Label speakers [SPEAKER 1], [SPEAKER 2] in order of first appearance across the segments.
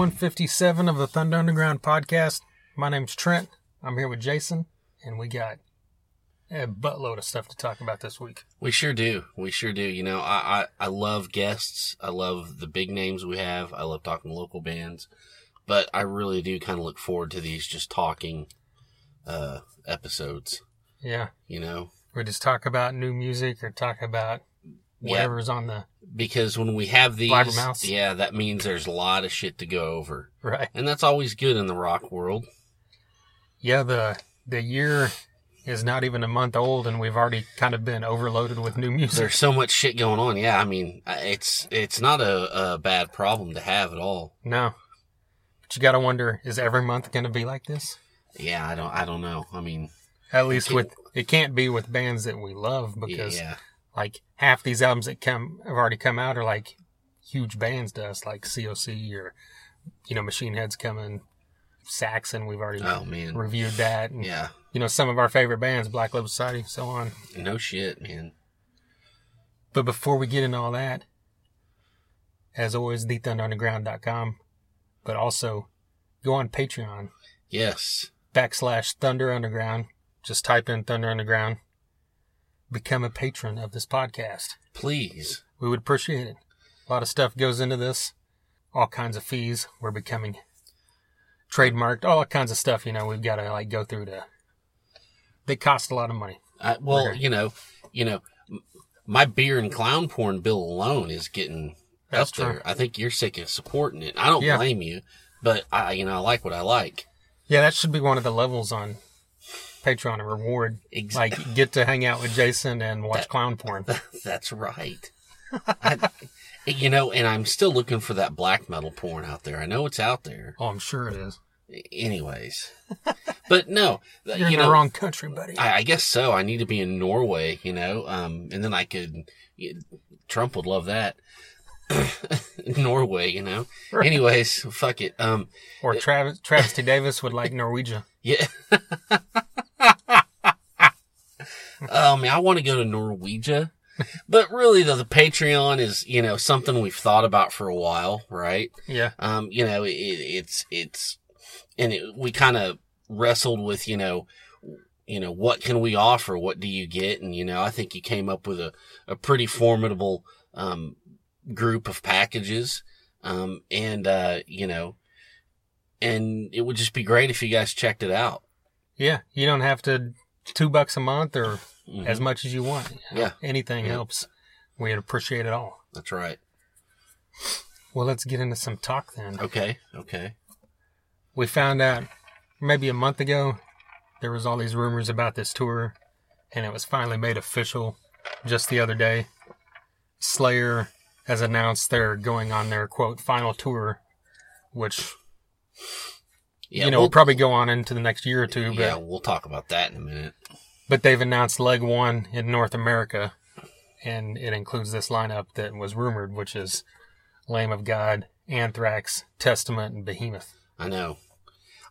[SPEAKER 1] episode 157 of the Thunder Underground podcast. My name's Trent. I'm here with Jason, and we got a buttload of stuff to talk about this week.
[SPEAKER 2] We sure do. We sure do. You know, I, I, I love guests. I love the big names we have. I love talking local bands, but I really do kind of look forward to these just talking, uh, episodes,
[SPEAKER 1] Yeah,
[SPEAKER 2] you know,
[SPEAKER 1] we just talk about new music or talk about
[SPEAKER 2] Yeah.
[SPEAKER 1] whatever's on the
[SPEAKER 2] because when we have these,
[SPEAKER 1] Blabbermouths.
[SPEAKER 2] yeah, that means there's a lot of shit to go over.
[SPEAKER 1] right.
[SPEAKER 2] And that's always good in the rock world.
[SPEAKER 1] Yeah, the the year is not even a month old, and we've already kind of been overloaded with new music.
[SPEAKER 2] There's so much shit going on. Yeah. I mean, it's, it's not a, a bad problem to have at all.
[SPEAKER 1] No, but you got to wonder: is every month going to be like this?
[SPEAKER 2] Yeah. I don't, I don't know. I mean,
[SPEAKER 1] At least with it can't be with bands that we love because
[SPEAKER 2] yeah.
[SPEAKER 1] Like half these albums that come have already come out are like huge bands to us, like COC or you know Machine Head's coming, Saxon. We've already
[SPEAKER 2] Oh man.
[SPEAKER 1] reviewed that, and
[SPEAKER 2] Yeah.
[SPEAKER 1] you know some of our favorite bands, Black Label Society, so on.
[SPEAKER 2] No shit, man.
[SPEAKER 1] But before we get into all that, as always, thethunderunderground.com, but also go on Patreon
[SPEAKER 2] Yes.
[SPEAKER 1] backslash Thunder Underground. Just type in Thunder Underground. Become a patron of this podcast.
[SPEAKER 2] Please.
[SPEAKER 1] We would appreciate it. A lot of stuff goes into this. All kinds of fees. We're becoming trademarked. All kinds of stuff, you know, we've got to like go through to. They cost a lot of money.
[SPEAKER 2] I, well,
[SPEAKER 1] Okay.
[SPEAKER 2] you know, you know, my beer and clown porn bill alone is getting
[SPEAKER 1] That's
[SPEAKER 2] up there.
[SPEAKER 1] true.
[SPEAKER 2] I think you're sick of supporting it. I don't
[SPEAKER 1] Yeah.
[SPEAKER 2] blame you, but I, you know, I like what I like.
[SPEAKER 1] Yeah, that should be one of the levels on Patreon, a reward.
[SPEAKER 2] Ex-
[SPEAKER 1] Like, get to hang out with Jason and watch
[SPEAKER 2] That-
[SPEAKER 1] clown porn.
[SPEAKER 2] That's right. I, you know, and I'm still looking for that black metal porn out there. I know it's out there.
[SPEAKER 1] Oh, I'm sure it is.
[SPEAKER 2] Anyways, but no,
[SPEAKER 1] You're
[SPEAKER 2] you
[SPEAKER 1] in
[SPEAKER 2] know,
[SPEAKER 1] the wrong country, buddy.
[SPEAKER 2] I, I guess so. I need to be in Norway, you know, um, and then I could. Trump would love that. Norway, you know.
[SPEAKER 1] Right.
[SPEAKER 2] Anyways, fuck it. Um,
[SPEAKER 1] or Travis Travis T. Davis would like Norwegia.
[SPEAKER 2] yeah. oh man, I want to go to Norwegia, but really though, the Patreon is you know something we've thought about for a while, right?
[SPEAKER 1] Yeah.
[SPEAKER 2] Um, you know, it, it's it's, and it, we kind of wrestled with you know, you know, what can we offer? What do you get? And you know, I think you came up with a a pretty formidable um group of packages, um, and uh, you know, and it would just be great if you guys checked it out.
[SPEAKER 1] Yeah. You don't have to two bucks a month or
[SPEAKER 2] Mhm.
[SPEAKER 1] as much as you want.
[SPEAKER 2] Yeah.
[SPEAKER 1] Anything
[SPEAKER 2] Yeah.
[SPEAKER 1] helps. We'd appreciate it all.
[SPEAKER 2] That's right.
[SPEAKER 1] Well, let's get into some talk then.
[SPEAKER 2] Okay. Okay.
[SPEAKER 1] We found out maybe a month ago there was all these rumors about this tour, and it was finally made official just the other day. Slayer has announced they're going on their quote final tour, which
[SPEAKER 2] Yeah.
[SPEAKER 1] you know
[SPEAKER 2] we'll,
[SPEAKER 1] will probably go on into the next year or two. But
[SPEAKER 2] yeah, we'll talk about that in a minute.
[SPEAKER 1] but they've announced leg one in North America, and it includes this lineup that was rumored, which is Lamb of God, Anthrax, Testament, and Behemoth.
[SPEAKER 2] I know.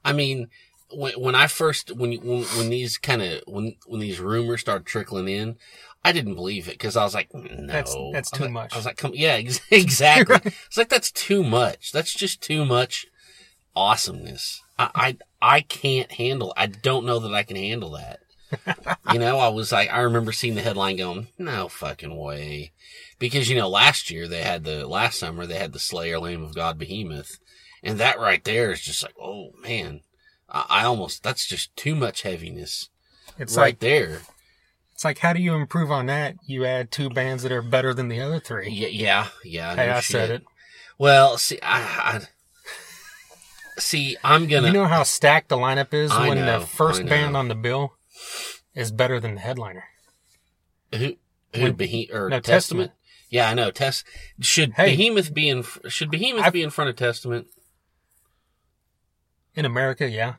[SPEAKER 2] I mean, when when I first when when when these kind of when when these rumors started trickling in, I didn't believe it because I was like, no,
[SPEAKER 1] That's- that's too
[SPEAKER 2] like-
[SPEAKER 1] much.
[SPEAKER 2] I was like, come, yeah, ex- exactly. It's like that's too much. That's just too much awesomeness. I, I I can't handle. I don't know that I can handle that. you know, I was like, I remember seeing the headline going, no fucking way. Because, you know, last year they had the, last summer they had the Slayer Lamb of God Behemoth. And that right there is just like, oh man, I, I almost, that's just too much heaviness
[SPEAKER 1] It's
[SPEAKER 2] right
[SPEAKER 1] like
[SPEAKER 2] there.
[SPEAKER 1] It's like how do you improve on that? You add two bands that are better than the other three.
[SPEAKER 2] Yeah, yeah, yeah.
[SPEAKER 1] hey,
[SPEAKER 2] no
[SPEAKER 1] I said it.
[SPEAKER 2] Well, see, I, I see, I'm gonna,
[SPEAKER 1] You know how stacked the lineup is
[SPEAKER 2] I
[SPEAKER 1] when
[SPEAKER 2] know,
[SPEAKER 1] the first band on the bill is better than the headliner.
[SPEAKER 2] who, who,
[SPEAKER 1] when-
[SPEAKER 2] Behe- or
[SPEAKER 1] no,
[SPEAKER 2] Testament?
[SPEAKER 1] Testament.
[SPEAKER 2] Yeah, I know. Test should
[SPEAKER 1] Hey.
[SPEAKER 2] Behemoth be in? Should Behemoth
[SPEAKER 1] I've-
[SPEAKER 2] be in front of Testament?
[SPEAKER 1] In America, yeah,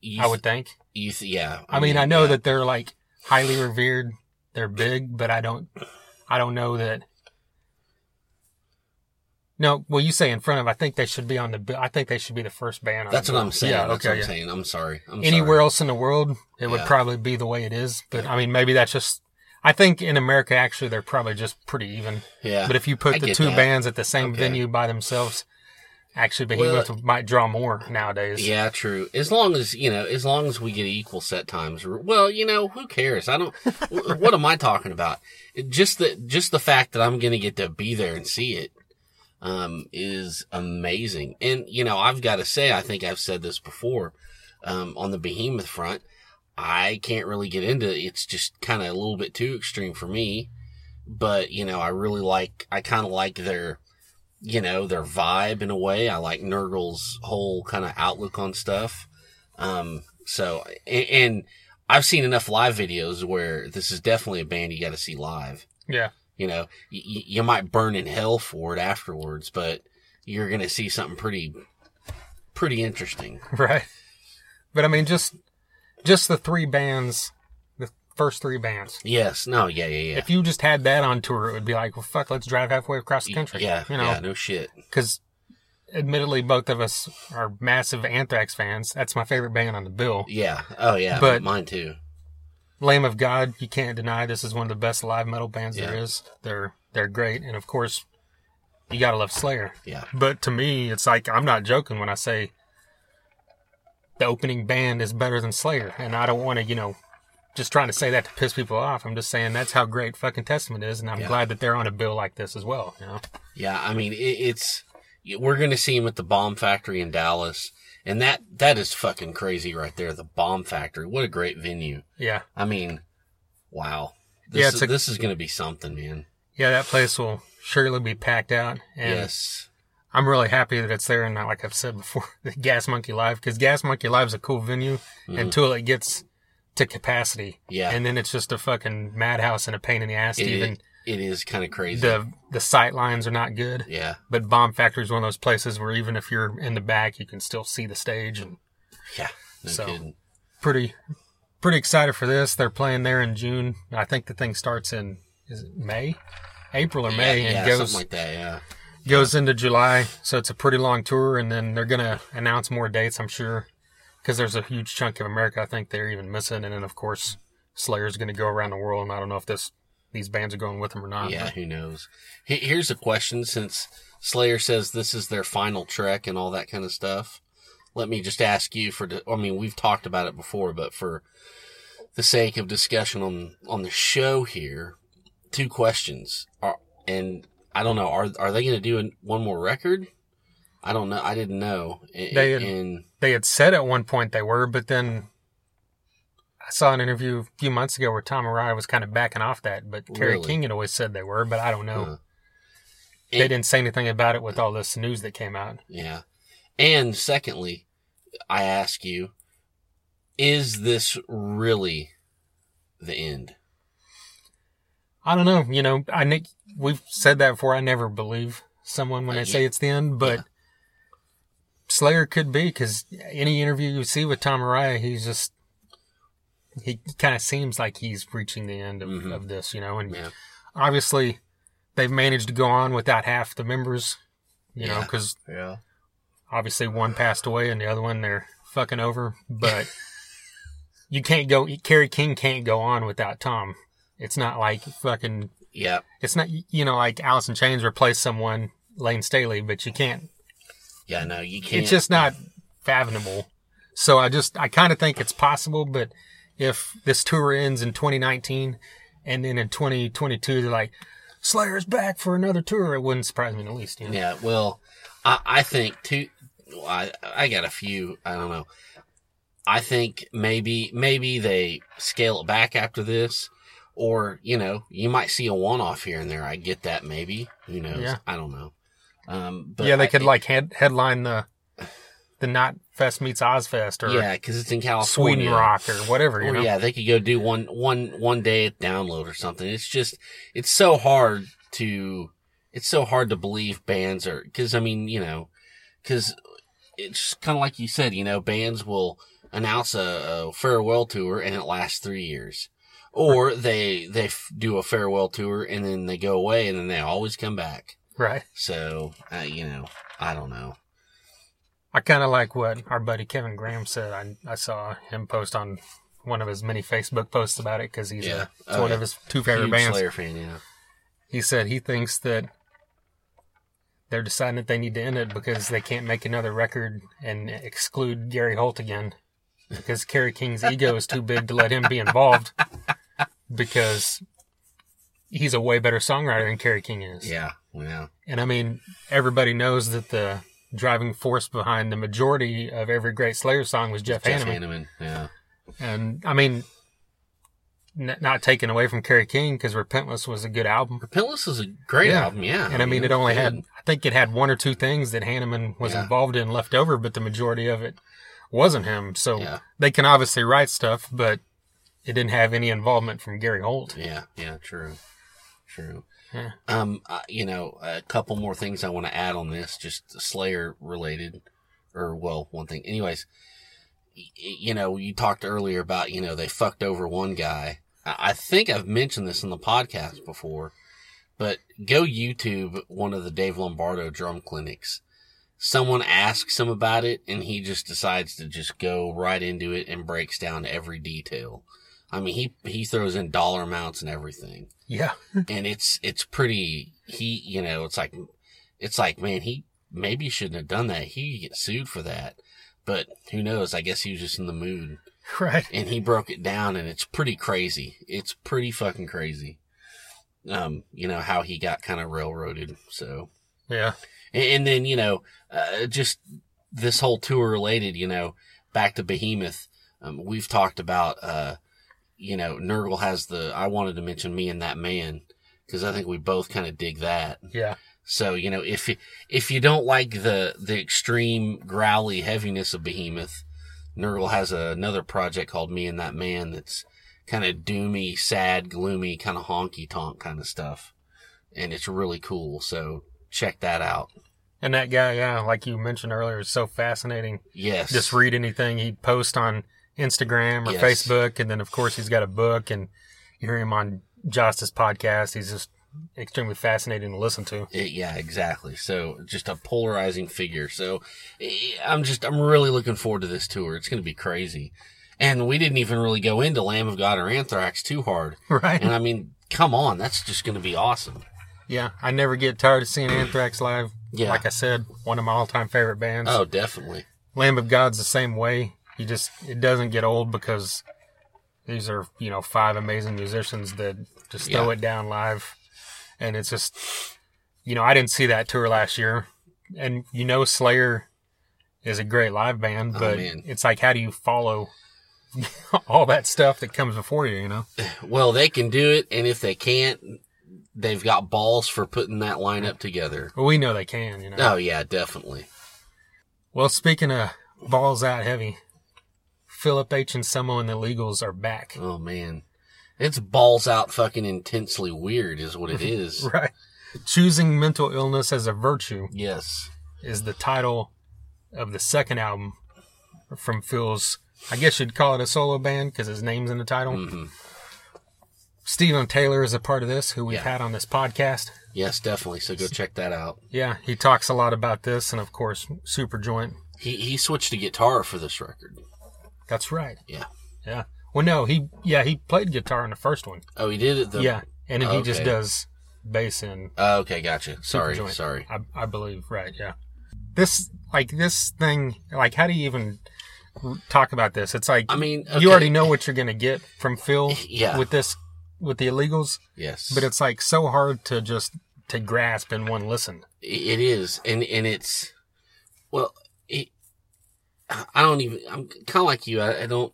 [SPEAKER 2] You
[SPEAKER 1] I would think.
[SPEAKER 2] Th- yeah.
[SPEAKER 1] I mean, I know
[SPEAKER 2] yeah.
[SPEAKER 1] that they're like highly revered. They're big, but I don't, I don't know that. No, well, you say in front of. I think they should be on the. I think they should be the first band.
[SPEAKER 2] That's what. I'm saying.
[SPEAKER 1] Yeah,
[SPEAKER 2] That's
[SPEAKER 1] okay.
[SPEAKER 2] I'm
[SPEAKER 1] yeah.
[SPEAKER 2] saying. I'm sorry. I'm
[SPEAKER 1] Anywhere
[SPEAKER 2] sorry.
[SPEAKER 1] else in the world, it would
[SPEAKER 2] Yeah.
[SPEAKER 1] probably be the way it is. But I mean, maybe that's just. I think in America, actually, they're probably just pretty even.
[SPEAKER 2] Yeah.
[SPEAKER 1] But if you put
[SPEAKER 2] I
[SPEAKER 1] the two
[SPEAKER 2] that.
[SPEAKER 1] bands at the same
[SPEAKER 2] Okay.
[SPEAKER 1] venue by themselves, Actually, Behemoth might draw more nowadays.
[SPEAKER 2] Yeah, true. As long as you know, as long as we get equal set times. Well, you know, who cares? I don't. what am I talking about? Just the just the fact that I'm going to get to be there and see it um, is amazing. And you know, I've got to say, I think I've said this before um, on the Behemoth front. I can't really get into it. It's just kind of a little bit too extreme for me. But you know, I really like. I kind of like their you know, their vibe in a way. I like Nergal's whole kind of outlook on stuff. Um, so, and, and, I've seen enough live videos where this is definitely a band you got to see live.
[SPEAKER 1] Yeah.
[SPEAKER 2] You know, y- you might burn in hell for it afterwards, but you're going to see something pretty, pretty interesting.
[SPEAKER 1] Right. But I mean, just, just the three bands first three bands.
[SPEAKER 2] Yes. No. Yeah. Yeah. Yeah.
[SPEAKER 1] If you just had that on tour, it would be like, well, fuck, let's drive halfway across the country.
[SPEAKER 2] Yeah.
[SPEAKER 1] You know.
[SPEAKER 2] Yeah. No shit.
[SPEAKER 1] Because, admittedly, both of us are massive Anthrax fans. That's my favorite band on the bill.
[SPEAKER 2] Yeah. Oh yeah.
[SPEAKER 1] But
[SPEAKER 2] mine too.
[SPEAKER 1] Lamb of God, you can't deny this is one of the best live metal bands
[SPEAKER 2] Yeah.
[SPEAKER 1] there is. They're they're great, and of course, you gotta love Slayer.
[SPEAKER 2] Yeah.
[SPEAKER 1] But to me, it's like I'm not joking when I say the opening band is better than Slayer, and I don't want to, you know, just trying to say that to piss people off. I'm just saying that's how great fucking Testament is, and I'm
[SPEAKER 2] Yeah.
[SPEAKER 1] glad that they're on a bill like this as well. You know,
[SPEAKER 2] Yeah, I mean, it, it's we're going to see him at the Bomb Factory in Dallas, and that that is fucking crazy right there. The Bomb Factory, what a great venue.
[SPEAKER 1] yeah,
[SPEAKER 2] I mean, wow. This
[SPEAKER 1] Yeah,
[SPEAKER 2] is,
[SPEAKER 1] a-
[SPEAKER 2] this is going to be something, man.
[SPEAKER 1] yeah, that place will surely be packed out, and
[SPEAKER 2] yes.
[SPEAKER 1] I'm really happy that it's there, and not like I've said before, the Gas Monkey Live, because Gas Monkey Live is a cool venue mm-hmm. until it gets to capacity.
[SPEAKER 2] Yeah.
[SPEAKER 1] and then it's just a fucking madhouse and a pain in the ass. to
[SPEAKER 2] It,
[SPEAKER 1] even
[SPEAKER 2] it is kind of crazy.
[SPEAKER 1] the the sight lines are not good.
[SPEAKER 2] yeah.
[SPEAKER 1] But Bomb Factory is one of those places where even if you're in the back, you can still see the stage, and
[SPEAKER 2] Yeah. No
[SPEAKER 1] So-
[SPEAKER 2] kidding.
[SPEAKER 1] pretty pretty excited for this. They're playing there in June. I think the thing starts in is it May, April or May,
[SPEAKER 2] yeah,
[SPEAKER 1] and
[SPEAKER 2] yeah,
[SPEAKER 1] goes
[SPEAKER 2] something like that. Yeah.
[SPEAKER 1] goes into July. So it's a pretty long tour, and then they're gonna announce more dates, I'm sure, because there's a huge chunk of America I think they're even missing, and then of course Slayer's gonna go around the world, and I don't know if this these bands are going with them or not.
[SPEAKER 2] Yeah, who knows? Here's a question since Slayer says this is their final trek and all that kind of stuff. Let me just ask you for, I mean, we've talked about it before, but for the sake of discussion on, on the show here, two questions are, and I don't know, are, are they going to do an, one more record? I don't know. I didn't know. A-
[SPEAKER 1] They had-
[SPEAKER 2] and
[SPEAKER 1] they had said at one point they were, but then I saw an interview a few months ago where Tom Araya was kind of backing off that, but Kerry
[SPEAKER 2] Really?
[SPEAKER 1] King had always said they were, but I don't know.
[SPEAKER 2] Huh.
[SPEAKER 1] They didn't say anything about it with all this news that came out.
[SPEAKER 2] Yeah. And secondly, I ask you, is this really the end?
[SPEAKER 1] I don't know. You know, I we've said that before. I never believe someone when
[SPEAKER 2] Uh,
[SPEAKER 1] they say it's the end, but
[SPEAKER 2] yeah.
[SPEAKER 1] Slayer could be because any interview you see with Tom Araya, he's just he kind of seems like he's reaching the end of,
[SPEAKER 2] Mhm.
[SPEAKER 1] of this, you know. And
[SPEAKER 2] Yeah.
[SPEAKER 1] obviously, they've managed to go on without half the members, you know, because
[SPEAKER 2] Yeah.
[SPEAKER 1] obviously one passed away and the other one they're fucking over. But you can't go. Kerry King can't go on without Tom. It's not like fucking
[SPEAKER 2] Yeah.
[SPEAKER 1] it's not you know like Alice in Chains replaced someone Layne Staley, but you can't.
[SPEAKER 2] Yeah. No, you can't.
[SPEAKER 1] It's just not fathomable. So I just I kind of think it's possible, but if this tour ends in 2019 and then in 2022 they're like Slayer's back for another tour, it wouldn't surprise me in the least. You know?
[SPEAKER 2] Yeah. Well, I, I think too. I I got a few. I don't know. I think maybe maybe they scale it back after this, or you know, you might see a one off here and there. I get that. Maybe who knows?
[SPEAKER 1] Yeah.
[SPEAKER 2] I don't know. Um, but
[SPEAKER 1] yeah, they
[SPEAKER 2] I-
[SPEAKER 1] could like head, headline the the Not Fest meets Ozzfest or
[SPEAKER 2] yeah, because it's in California.
[SPEAKER 1] Sweden Rock or whatever. You
[SPEAKER 2] Or
[SPEAKER 1] know?
[SPEAKER 2] yeah, they could go do one one one day at download or something. It's just it's so hard to it's so hard to believe bands are because I mean you know because it's kind of like you said you know bands will announce a, a farewell tour and it lasts three years. Or they they f- do a farewell tour and then they go away and then they always come back.
[SPEAKER 1] Right.
[SPEAKER 2] So uh, you know I don't know.
[SPEAKER 1] I kind of like what our buddy Kevin Graham said. I, I saw him post on one of his many Facebook posts about it because he's
[SPEAKER 2] Yeah.
[SPEAKER 1] a,
[SPEAKER 2] Oh,
[SPEAKER 1] one
[SPEAKER 2] yeah.
[SPEAKER 1] of his two favorite
[SPEAKER 2] Huge
[SPEAKER 1] bands.
[SPEAKER 2] Slayer fan, yeah.
[SPEAKER 1] He said he thinks that they're deciding that they need to end it because they can't make another record and exclude Gary Holt again because Kerry King's ego is too big to let him be involved because he's a way better songwriter than Kerry King is.
[SPEAKER 2] Yeah. Yeah.
[SPEAKER 1] And I mean, everybody knows that the driving force behind the majority of every great Slayer song was Jeff,
[SPEAKER 2] Jeff
[SPEAKER 1] Hanneman.
[SPEAKER 2] Hanneman. Yeah.
[SPEAKER 1] And I mean, n- not taken away from Kerry King because Repentless was a good album.
[SPEAKER 2] Repentless is a great
[SPEAKER 1] Yeah.
[SPEAKER 2] album. Yeah.
[SPEAKER 1] And I mean, it
[SPEAKER 2] was
[SPEAKER 1] only
[SPEAKER 2] good.
[SPEAKER 1] had, I think it had one or two things that Hanneman was
[SPEAKER 2] Yeah.
[SPEAKER 1] involved in left over, but the majority of it wasn't him. So
[SPEAKER 2] Yeah.
[SPEAKER 1] they can obviously write stuff, but it didn't have any involvement from Gary Holt.
[SPEAKER 2] Yeah, yeah, true, true.
[SPEAKER 1] Yeah.
[SPEAKER 2] Um, uh, you know, a couple more things I want to add on this, just Slayer related, or well, one thing. Anyways, y- you know, you talked earlier about you know they fucked over one guy. I I think I've mentioned this in the podcast before, but go YouTube one of the Dave Lombardo drum clinics. Someone asks him about it, and he just decides to just go right into it and breaks down every detail. I mean, he he throws in dollar amounts and everything.
[SPEAKER 1] Yeah.
[SPEAKER 2] and it's it's pretty he you know it's like it's like man he maybe shouldn't have done that. He get sued for that. But who knows? I guess he was just in the mood.
[SPEAKER 1] Right.
[SPEAKER 2] and he broke it down and it's pretty crazy. It's pretty fucking crazy. Um you know how he got kind of railroaded so.
[SPEAKER 1] Yeah.
[SPEAKER 2] and, and then you know uh, just this whole tour related you know back to behemoth. Um, we've talked about uh you know Nergal has the i wanted to mention me and that man because i think we both kind of dig that
[SPEAKER 1] Yeah.
[SPEAKER 2] so you know if you if you don't like the the extreme growly heaviness of behemoth Nergal has another project called me and that man that's kind of doomy sad gloomy kind of honky tonk kind of stuff and it's really cool so check that out
[SPEAKER 1] And that guy, yeah, like you mentioned earlier, is so fascinating.
[SPEAKER 2] Yes.
[SPEAKER 1] Just read anything he'd post on Instagram or
[SPEAKER 2] Yes.
[SPEAKER 1] Facebook. And then, of course, he's got a book and you hear him on Justice podcast. He's just extremely fascinating to listen to.
[SPEAKER 2] It- yeah, exactly. So just a polarizing figure. So eh, I'm just, I'm really looking forward to this tour. It's going to be crazy. And we didn't even really go into Lamb of God or Anthrax too hard.
[SPEAKER 1] Right.
[SPEAKER 2] And I mean, come on, that's just going to be awesome.
[SPEAKER 1] Yeah. I never get tired of seeing Anthrax live.
[SPEAKER 2] Yeah.
[SPEAKER 1] Like I said, one of my all time favorite bands.
[SPEAKER 2] Oh, definitely.
[SPEAKER 1] Lamb of God's the same way. You just, it doesn't get old because these are, you know, five amazing musicians that just throw
[SPEAKER 2] Yeah.
[SPEAKER 1] it down live. And it's just, you know, I didn't see that tour last year. And, you know, Slayer is a great live band,
[SPEAKER 2] Oh,
[SPEAKER 1] but
[SPEAKER 2] man.
[SPEAKER 1] it's like, how do you follow all that stuff that comes before you, you know?
[SPEAKER 2] Well, they can do it. And if they can't, they've got balls for putting that lineup together.
[SPEAKER 1] Well, we know they can, you know?
[SPEAKER 2] Oh, yeah, definitely.
[SPEAKER 1] Well, speaking of balls out heavy, Philip H. Anselmo and the Illegals are back.
[SPEAKER 2] Oh, man. It's balls out fucking intensely weird is what it is.
[SPEAKER 1] Right. Choosing mental illness as a virtue
[SPEAKER 2] yes.
[SPEAKER 1] is the title of the second album from Phil's. I guess you'd call it a solo band because his name's in the title.
[SPEAKER 2] hmm
[SPEAKER 1] Stephen Taylor is a part of this, who we've
[SPEAKER 2] Yeah.
[SPEAKER 1] had on this podcast.
[SPEAKER 2] Yes, definitely. So go check that out.
[SPEAKER 1] Yeah, he talks a lot about this, and of course, Super Joint.
[SPEAKER 2] He he switched to guitar for this record.
[SPEAKER 1] That's right.
[SPEAKER 2] Yeah.
[SPEAKER 1] Yeah. Well, no, he yeah he played guitar in the first one.
[SPEAKER 2] Oh, he did it. The,
[SPEAKER 1] yeah, and then he just does bass in
[SPEAKER 2] Oh, okay, gotcha. Sorry,
[SPEAKER 1] Joint.
[SPEAKER 2] sorry.
[SPEAKER 1] I, I believe right. Yeah. This like this thing like how do you even talk about this? It's like
[SPEAKER 2] I mean,
[SPEAKER 1] you already know what you're gonna get from Phil
[SPEAKER 2] Yeah.
[SPEAKER 1] with this with the illegals,
[SPEAKER 2] Yes,
[SPEAKER 1] but it's like so hard to just to grasp in one listen.
[SPEAKER 2] it is, and and it's well, I don't even. I'm kind of like you. I, I don't.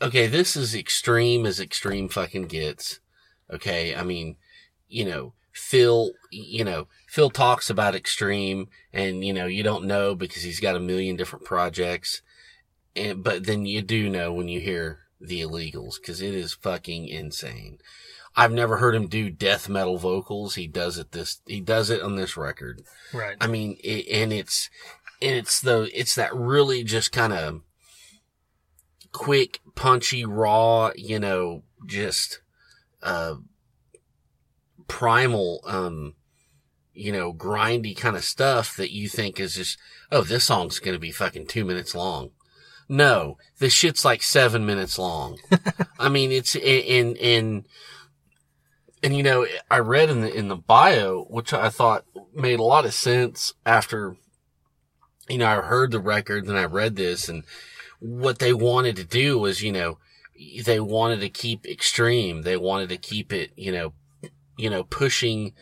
[SPEAKER 2] Okay, this is extreme as extreme fucking gets. Okay, I mean, you know, Phil. You know, Phil talks about extreme, and you know, you don't know because he's got a million different projects, and but then you do know when you hear the illegals because it is fucking insane. I've never heard him do death metal vocals. He does it this. He does it on this record.
[SPEAKER 1] Right.
[SPEAKER 2] I mean, it, and it's and it's the it's that really just kind of quick, punchy, raw, you know, just uh primal, um, you know, grindy kind of stuff that you think is just, oh, this song's gonna be fucking two minutes long. No, this shit's like seven minutes long. I mean, it's in in And you know, I read in the in the bio, which I thought made a lot of sense after you know, I heard the record and I read this and what they wanted to do was, you know, they wanted to keep extreme. They wanted to keep it, you know, you know, pushing,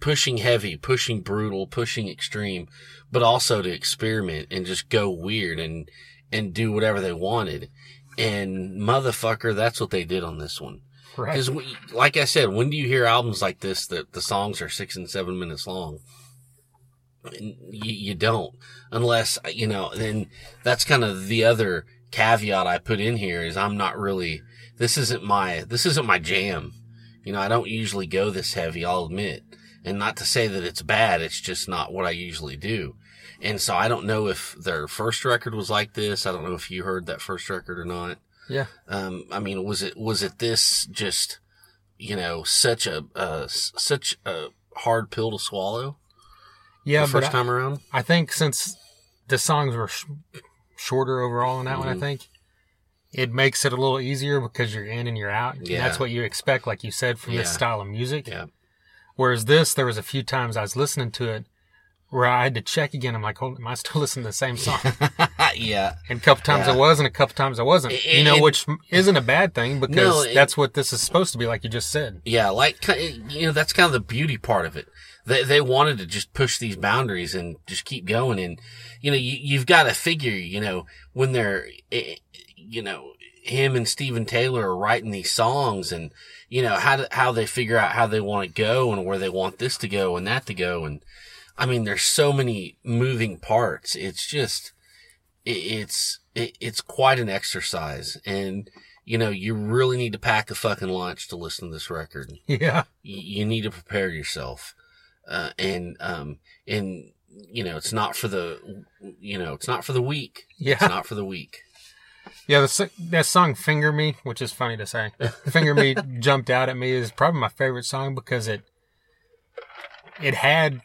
[SPEAKER 2] pushing heavy, pushing brutal, pushing extreme, but also to experiment and just go weird and, and do whatever they wanted. And motherfucker, that's what they did on this one.
[SPEAKER 1] Right.
[SPEAKER 2] Because, like I said, when do you hear albums like this that the songs are six and seven minutes long? You, you don't, unless you know. Then that's kind of the other caveat I put in here is I'm not really. This isn't my. This isn't my jam. You know, I don't usually go this heavy. I'll admit, and not to say that it's bad. It's just not what I usually do. And so I don't know if their first record was like this. I don't know if you heard that first record or not.
[SPEAKER 1] Yeah.
[SPEAKER 2] Um, I mean, was it was it this just, you know, such a uh, such a hard pill to swallow?
[SPEAKER 1] Yeah,
[SPEAKER 2] the first time around.
[SPEAKER 1] I, I think since the songs were sh- shorter overall in that one, I
[SPEAKER 2] Mhm.
[SPEAKER 1] think it makes it a little easier because you're in and you're out. And
[SPEAKER 2] Yeah.
[SPEAKER 1] that's what you expect, like you said, from this style of music.
[SPEAKER 2] Yeah.
[SPEAKER 1] Whereas this, there was a few times I was listening to it where I had to check again. I'm like, hold, am I still listening to the same song?
[SPEAKER 2] yeah,
[SPEAKER 1] And a couple times
[SPEAKER 2] Yeah.
[SPEAKER 1] I was, and a couple times I wasn't.
[SPEAKER 2] And-
[SPEAKER 1] you know,
[SPEAKER 2] and-
[SPEAKER 1] which isn't a bad thing because
[SPEAKER 2] No, it-
[SPEAKER 1] that's what this is supposed to be, like you just said.
[SPEAKER 2] yeah. Like you know, that's kind of the beauty part of it. They they wanted to just push these boundaries and just keep going. And you know, you you've got to figure, you know, when they're, you know, him and Stephen Taylor are writing these songs, and you know how to, how they figure out how they want to go and where they want this to go and that to go. And I mean, there's so many moving parts. It's just, it, it's it, it's quite an exercise and you know you really need to pack a fucking lunch to listen to this record
[SPEAKER 1] Yeah.
[SPEAKER 2] you, you need to prepare yourself uh, and um and you know it's not for the you know it's not for the weak
[SPEAKER 1] Yeah, it's
[SPEAKER 2] not for the weak
[SPEAKER 1] Yeah. The, that song, Finger Me, which is funny to say, Finger Me jumped out at me is probably my favorite song because it, it had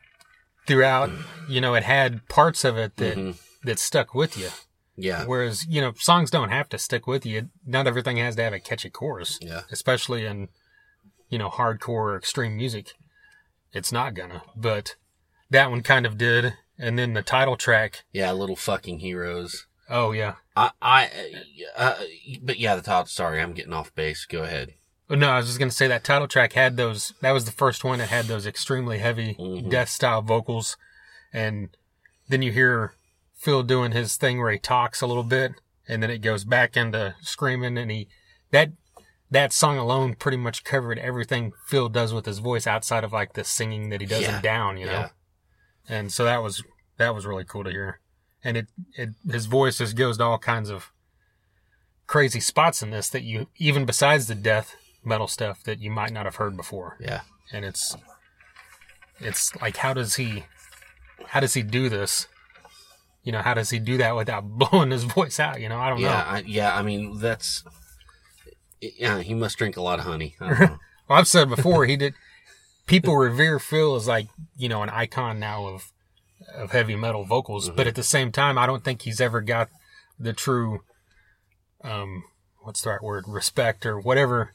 [SPEAKER 1] throughout, you know, it had parts of it that,
[SPEAKER 2] Mhm.
[SPEAKER 1] That stuck with you.
[SPEAKER 2] yeah
[SPEAKER 1] Whereas, you know, songs don't have to stick with you. Not everything has to have a catchy chorus,
[SPEAKER 2] yeah
[SPEAKER 1] especially in, you know, hardcore or extreme music. It's not gonna, but that one kind of did. And then the title track.
[SPEAKER 2] yeah little fucking heroes
[SPEAKER 1] Oh yeah.
[SPEAKER 2] i i uh, but yeah the top sorry i'm getting off base go ahead
[SPEAKER 1] Oh, No, I was just gonna say that title track had those. That was the first one that had those extremely heavy
[SPEAKER 2] Mhm.
[SPEAKER 1] death style vocals, and then you hear Phil doing his thing where he talks a little bit, and then it goes back into screaming, and he that that song alone pretty much covered everything Phil does with his voice outside of like the singing that he does
[SPEAKER 2] Yeah.
[SPEAKER 1] in down, you know.
[SPEAKER 2] Yeah.
[SPEAKER 1] And so that was that was really cool to hear, and it it his voice just goes to all kinds of crazy spots in this that you even besides the death metal stuff that you might not have heard before
[SPEAKER 2] yeah
[SPEAKER 1] and it's it's like how does he how does he do this you know how does he do that without blowing his voice out you know? I don't
[SPEAKER 2] yeah
[SPEAKER 1] know.
[SPEAKER 2] I, yeah i mean that's yeah he must drink a lot of honey.
[SPEAKER 1] Well, I've said before he did people revere phil as like you know an icon now of of heavy metal vocals but at the same time i don't think he's ever got the true um what's the right word respect or whatever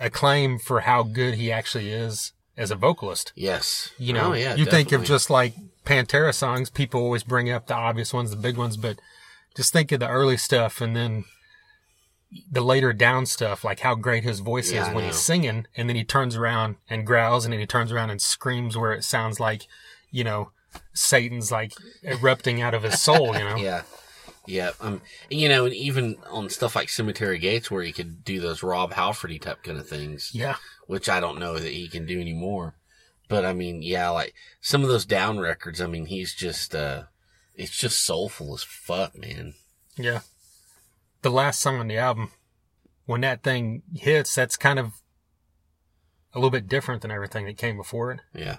[SPEAKER 1] acclaim for how good he actually is as a vocalist.
[SPEAKER 2] Yes.
[SPEAKER 1] You know,
[SPEAKER 2] Oh, yeah,
[SPEAKER 1] you think of just like Pantera songs, people always bring up the obvious ones, the big ones, but just think of the early stuff and then the later down stuff, like how great his voice
[SPEAKER 2] Yeah,
[SPEAKER 1] is when he's singing, and then he turns around and growls, and then he turns around and screams where it sounds like, you know, Satan's like erupting out of his soul, you know?
[SPEAKER 2] Yeah. Yeah. Um, you know, and even on stuff like Cemetery Gates where he could do those Rob Halfordy type kind of things,
[SPEAKER 1] Yeah.
[SPEAKER 2] which I don't know that he can do anymore. But I mean, yeah, like some of those down records, I mean, he's just, uh, it's just soulful as fuck, man.
[SPEAKER 1] Yeah. The last song on the album, when that thing hits, that's kind of a little bit different than everything that came before it.
[SPEAKER 2] Yeah.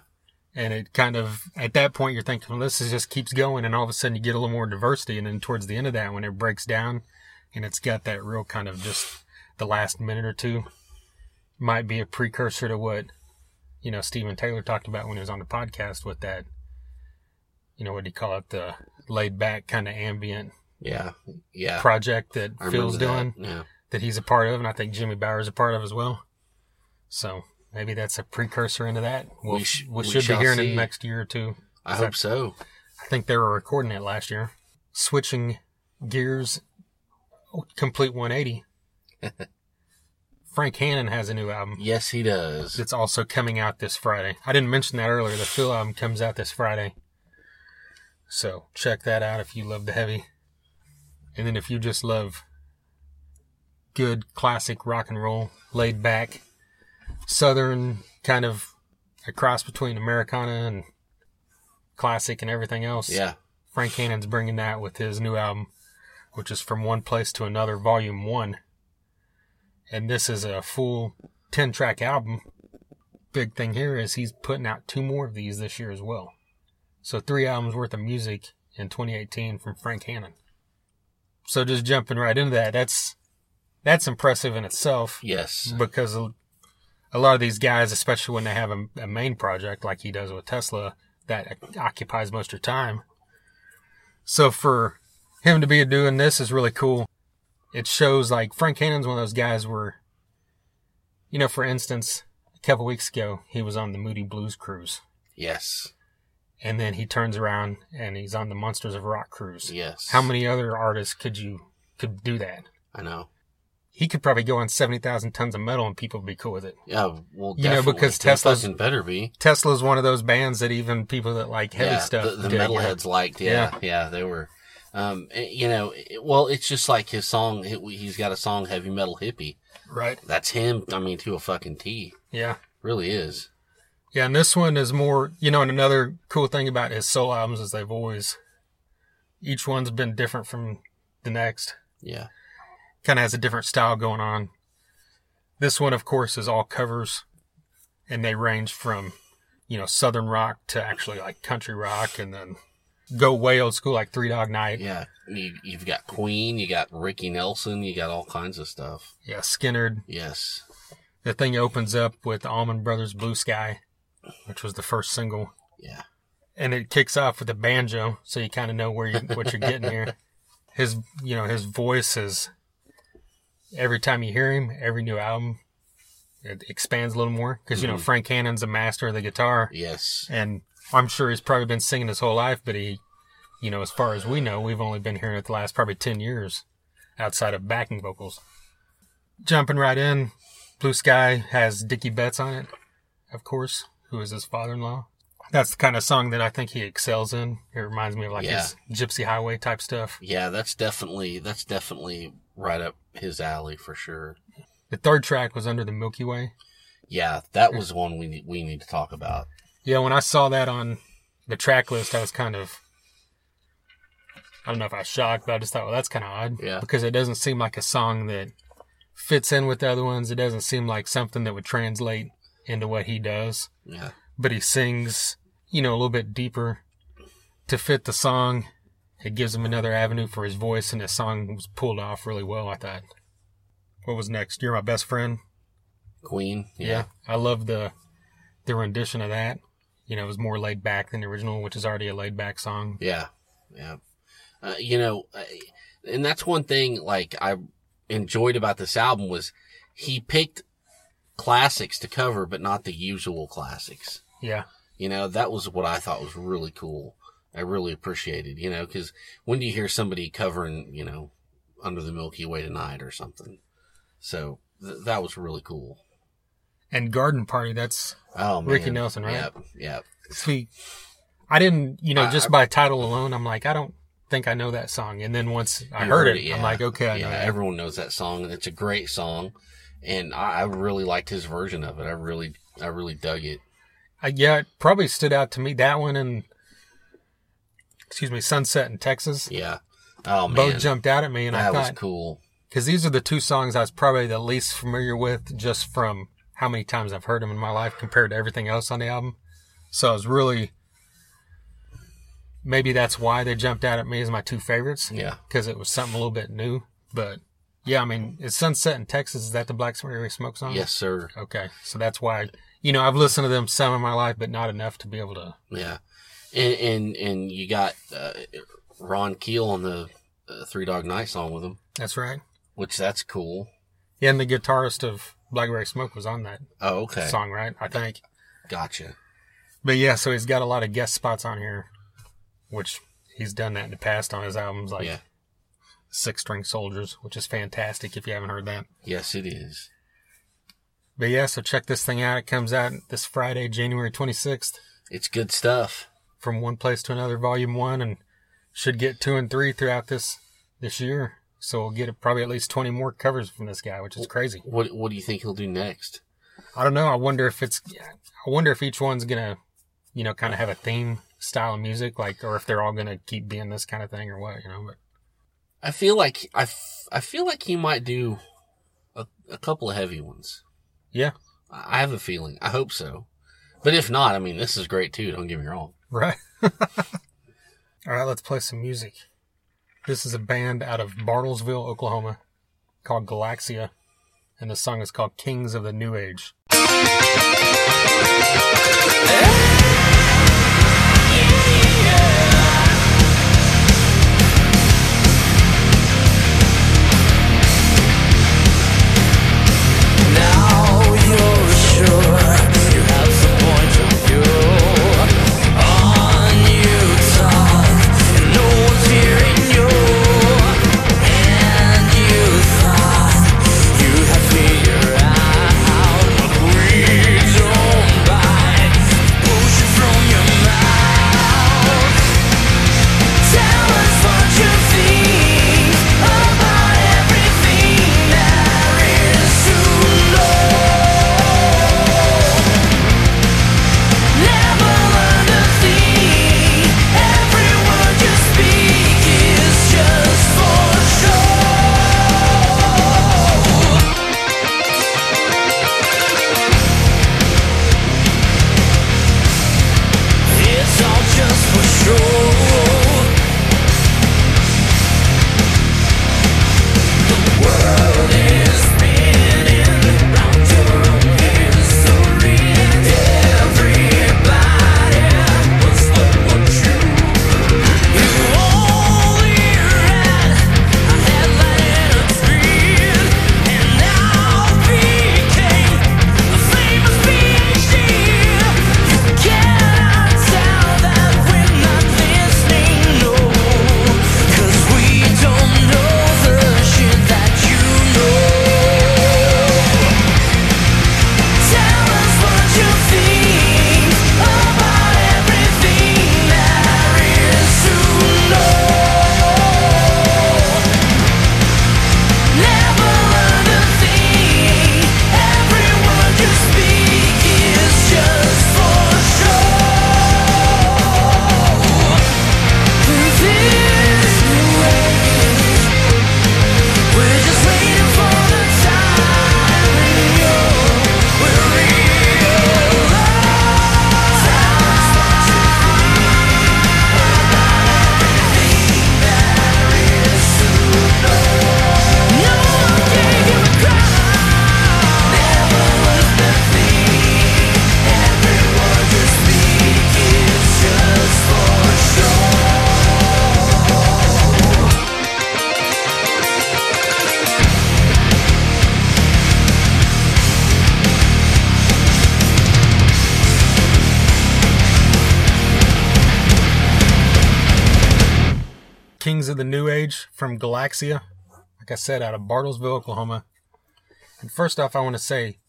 [SPEAKER 1] and it kind of at that point you're thinking well this is just keeps going and all of a sudden you get a little more diversity and then towards the end of that when it breaks down and it's got that real kind of just the last minute or two might be a precursor to what you know Stephen Taylor talked about when he was on the podcast with that you know what do you call it the laid back kind of ambient
[SPEAKER 2] Yeah. Yeah.
[SPEAKER 1] project that
[SPEAKER 2] I
[SPEAKER 1] Phil's
[SPEAKER 2] remember
[SPEAKER 1] doing
[SPEAKER 2] that. Yeah.
[SPEAKER 1] that he's a part of and I think Jimmy Bower's a part of as well So maybe that's a precursor into that. We'll,
[SPEAKER 2] We sh- we
[SPEAKER 1] should be hearing it
[SPEAKER 2] see.
[SPEAKER 1] next year or two.
[SPEAKER 2] I hope
[SPEAKER 1] that-
[SPEAKER 2] so.
[SPEAKER 1] I think they were recording it last year. Switching gears, oh, complete 180. Frank Hannon has a new album.
[SPEAKER 2] Yes, he does.
[SPEAKER 1] It's also coming out this Friday. I didn't mention that earlier. The Phil album comes out this Friday. So check that out if you love the heavy. And then if you just love good classic rock and roll, laid back, southern kind of a cross between Americana and classic and everything else.
[SPEAKER 2] Yeah.
[SPEAKER 1] Frank Hannon's bringing that with his new album, which is From One Place to Another, Volume 1. And this is a full 10 track album. Big thing here is he's putting out two more of these this year as well. So, three albums worth of music in 2018 from Frank Hannon. So, just jumping right into that, that's that's impressive in itself
[SPEAKER 2] Yes.
[SPEAKER 1] because a lot of these guys, especially when they have a, a main project like he does with Tesla, that occupies most of your time. So for him to be doing this is really cool. It shows like Frank Hannon's one of those guys where, you know, for instance, a couple weeks ago he was on the Moody Blues cruise,
[SPEAKER 2] Yes.
[SPEAKER 1] and then he turns around and he's on the Monsters of Rock cruise.
[SPEAKER 2] Yes.
[SPEAKER 1] How many other artists could you could do that?
[SPEAKER 2] I know.
[SPEAKER 1] He could probably go on seventy thousand tons of metal and people would be cool with it.
[SPEAKER 2] Yeah. Well,
[SPEAKER 1] You know, because Tesla's-
[SPEAKER 2] better be.
[SPEAKER 1] Tesla's one of those bands that even people that like heavy
[SPEAKER 2] yeah,
[SPEAKER 1] stuff,
[SPEAKER 2] The, the
[SPEAKER 1] dig, you know.
[SPEAKER 2] metalheads liked. Yeah, yeah. They were. Um, eh, you know, it- well, it's just like his song. he- He's got a song, "Heavy Metal Hippie."
[SPEAKER 1] right?
[SPEAKER 2] That's him. I mean, to a fucking T.
[SPEAKER 1] Yeah,
[SPEAKER 2] Really is.
[SPEAKER 1] yeah. And this one is more, you know. And another cool thing about his solo albums is they've always, each one's been different from the next.
[SPEAKER 2] Yeah.
[SPEAKER 1] Kind of has a different style going on. This one, of course, is all covers, and they range from, you know, southern rock to actually like country rock, and then go way old school like Three Dog Night.
[SPEAKER 2] Yeah. You, you've got Queen. You got Ricky Nelson. You got all kinds of stuff.
[SPEAKER 1] Yeah, Skynyrd.
[SPEAKER 2] Yes.
[SPEAKER 1] The thing opens up with Allman Brothers Blue Sky, which was the first single.
[SPEAKER 2] Yeah.
[SPEAKER 1] And it kicks off with a banjo, so you kind of know where you what you're getting here. His, you know, his voice is every time you hear him, every new album, it expands a little more because you know
[SPEAKER 2] Mhm.
[SPEAKER 1] Frank Hannon's a master of the guitar,
[SPEAKER 2] Yes.
[SPEAKER 1] and I'm sure he's probably been singing his whole life, but he, you know, as far as we know, we've only been hearing it the last probably ten years, outside of backing vocals. Jumping right in, Blue Sky has Dickey Betts on it, of course, who is his father-in-law. That's the kind of song that I think he excels in. It reminds me of like
[SPEAKER 2] Yeah.
[SPEAKER 1] his Gypsy Highway type stuff.
[SPEAKER 2] Yeah. That's definitely that's definitely right up his alley for sure.
[SPEAKER 1] The third track was Under the Milky Way.
[SPEAKER 2] Yeah, that was one we need, we need to talk about.
[SPEAKER 1] Yeah, when I saw that on the track list, I was kind of, I don't know if I was shocked, but I just thought, well, that's kind of odd.
[SPEAKER 2] Yeah.
[SPEAKER 1] Because it doesn't seem like a song that fits in with the other ones. It doesn't seem like something that would translate into what he does.
[SPEAKER 2] Yeah.
[SPEAKER 1] But he sings, you know, a little bit deeper to fit the song. It gives him another avenue for his voice, and his song was pulled off really well, I thought. What was next? You're my best friend.
[SPEAKER 2] Queen.
[SPEAKER 1] Yeah. I love the the rendition of that. You know, it was more laid back than the original, which is already a laid back song.
[SPEAKER 2] Yeah, yeah. Uh, you know, I- and that's one thing like I enjoyed about this album was he picked classics to cover, but not the usual classics.
[SPEAKER 1] Yeah.
[SPEAKER 2] You know, that was what I thought was really cool. I really appreciated, you know, because when do you hear somebody covering, you know, Under the Milky Way tonight or something? So th- that was really cool.
[SPEAKER 1] And Garden Party, that's
[SPEAKER 2] Oh man,
[SPEAKER 1] Ricky Nelson, right?
[SPEAKER 2] Yep, yep.
[SPEAKER 1] sweet. I didn't, you know,
[SPEAKER 2] I-
[SPEAKER 1] just
[SPEAKER 2] I-
[SPEAKER 1] by title alone, I'm like, I don't think I know that song. And then once I
[SPEAKER 2] You
[SPEAKER 1] heard, it,
[SPEAKER 2] yeah.
[SPEAKER 1] I'm like, okay, I
[SPEAKER 2] yeah,
[SPEAKER 1] know
[SPEAKER 2] everyone knows that song, and it's a great song. And I, I really liked his version of it. I really, I really dug it.
[SPEAKER 1] I, yeah, it probably stood out to me that one and, excuse me, Sunset in Texas.
[SPEAKER 2] Yeah. Oh man,
[SPEAKER 1] Both jumped out at me, and
[SPEAKER 2] that
[SPEAKER 1] I
[SPEAKER 2] was
[SPEAKER 1] thought,
[SPEAKER 2] cool.
[SPEAKER 1] because these are the two songs I was probably the least familiar with just from how many times I've heard them in my life compared to everything else on the album. So I was really, maybe that's why they jumped out at me as my two favorites.
[SPEAKER 2] Yeah.
[SPEAKER 1] Because it was something a little bit new. But yeah, I mean, it's Sunset in Texas, is that the Blackberry Smoke song?
[SPEAKER 2] Yes, sir.
[SPEAKER 1] Okay. So that's why, you know, I've listened to them some in my life, but not enough to be able to.
[SPEAKER 2] Yeah, and and and you got uh, Ron Keel on the uh, Three Dog Night song with him,
[SPEAKER 1] That's right.
[SPEAKER 2] which that's cool.
[SPEAKER 3] Yeah, and the guitarist of Blackberry Smoke was on that
[SPEAKER 2] Oh, okay.
[SPEAKER 3] song, right? I think.
[SPEAKER 2] Gotcha.
[SPEAKER 3] But yeah, so he's got a lot of guest spots on here, which he's done that in the past on his albums, like
[SPEAKER 2] yeah.
[SPEAKER 3] Six String Soldiers, which is fantastic if you haven't heard that.
[SPEAKER 2] Yes, it is.
[SPEAKER 3] But yeah, so check this thing out. It comes out this Friday, January 26th,
[SPEAKER 2] It's good stuff.
[SPEAKER 3] from one place to another, volume one, and should get two and three throughout this this year. So we'll get probably at least 20 more covers from this guy, which is crazy.
[SPEAKER 2] What What do you think he'll do next?
[SPEAKER 3] I don't know. I wonder if it's, I wonder if each one's gonna, you know, kind of have a theme style of music, like, or if they're all gonna keep being this kind of thing or what, you know. But
[SPEAKER 2] I feel like I, f- I feel like he might do a, a couple of heavy ones.
[SPEAKER 3] yeah,
[SPEAKER 2] I I have a feeling. I hope so. But if not, I mean, this is great too. Don't get me wrong.
[SPEAKER 3] right. all right, let's play some music. This is a band out of Bartlesville, Oklahoma, called Galaxia, and the song is called Kings of the New Age.
[SPEAKER 1] From
[SPEAKER 3] Galaxia. Like I said, out of Bartlesville, Oklahoma. And first off, I want to say,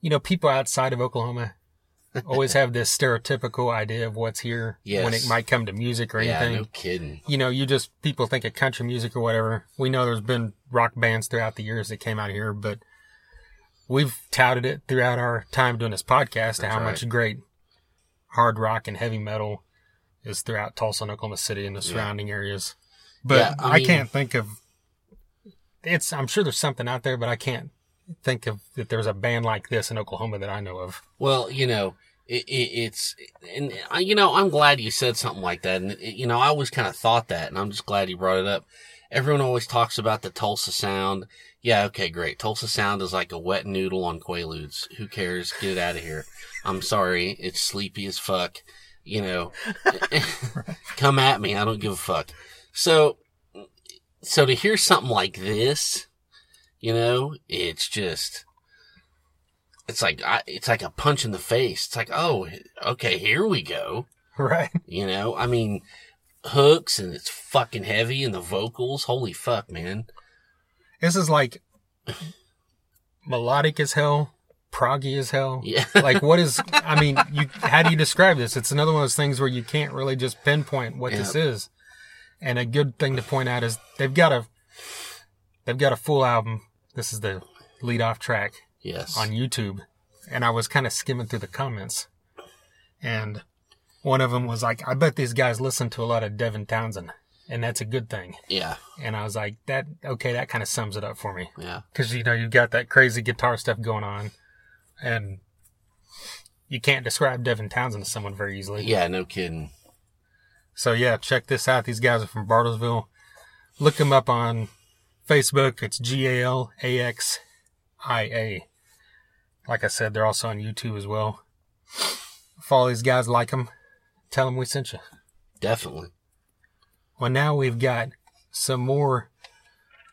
[SPEAKER 3] you know, people outside of Oklahoma always have this stereotypical idea of what's here when it might come to music or
[SPEAKER 2] Yeah,
[SPEAKER 3] anything.
[SPEAKER 2] no kidding.
[SPEAKER 3] You know, you just, people think of country music or whatever. We know there's been rock bands throughout the years that came out here, but we've touted it throughout our time doing this podcast to
[SPEAKER 2] That's
[SPEAKER 3] how
[SPEAKER 2] right.
[SPEAKER 3] much great hard rock and heavy metal is throughout Tulsa and Oklahoma City and the surrounding areas. But
[SPEAKER 2] Yeah, I
[SPEAKER 3] I, can't think of it's I'm sure there's something out there, but I can't think of that there's a band like this in Oklahoma that I know of.
[SPEAKER 2] Well, you know, it, it, it's, and I, you know, I'm glad you said something like that. And, it, you know, I always kind of thought that, and I'm just glad you brought it up. Everyone always talks about the Tulsa sound. Yeah, okay, great. Tulsa sound is like a wet noodle on Quaaludes. Who cares? Get it out of here. I'm sorry. It's sleepy as fuck. You know, come at me. I don't give a fuck. So, so to hear something like this, You know, it's just, it's like, I, it's like a punch in the face. It's like, oh, okay, here we go.
[SPEAKER 1] Right.
[SPEAKER 2] You know, I mean, hooks and it's fucking heavy and the vocals. Holy fuck, man.
[SPEAKER 1] This is like melodic as hell, proggy as hell.
[SPEAKER 2] Yeah.
[SPEAKER 1] like what is I mean, you how do you describe this? It's another one of those things where you can't really just pinpoint what this is. And a good thing to point out is they've got a they've got a full album. This is the lead off track
[SPEAKER 2] Yes.
[SPEAKER 1] on YouTube. And I was kind of skimming through the comments. And one of them was like, I bet these guys listen to a lot of Devin Townsend. And that's a good thing.
[SPEAKER 2] yeah.
[SPEAKER 1] And I was like, that, okay, that kind of sums it up for me.
[SPEAKER 2] Yeah.
[SPEAKER 1] Cause you know, you've got that crazy guitar stuff going on and you can't describe Devin Townsend to someone very easily.
[SPEAKER 2] Yeah. No kidding.
[SPEAKER 1] So yeah, check this out. These guys are from Bartlesville. Look them up on Facebook. It's G A L A X I A. Like I said, they're also on YouTube as well. Follow these guys, like them. Tell them we sent you.
[SPEAKER 2] Definitely.
[SPEAKER 1] Well, now we've got some more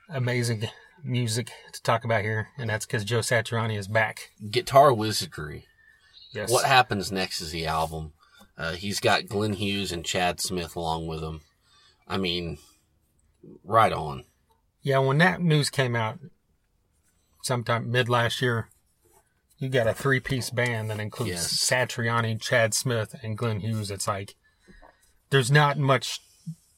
[SPEAKER 1] amazing music to talk about here, and that's because Joe Satriani is back.
[SPEAKER 2] Guitar Wizardry.
[SPEAKER 1] Yes.
[SPEAKER 2] What happens next is the album. Uh, he's got Glenn Hughes and Chad Smith along with him. I mean, right on.
[SPEAKER 1] Yeah, when that news came out sometime mid last year, you got a three piece band that includes
[SPEAKER 2] Yes.
[SPEAKER 1] Satriani, Chad Smith, and Glenn Hughes. It's like there's not much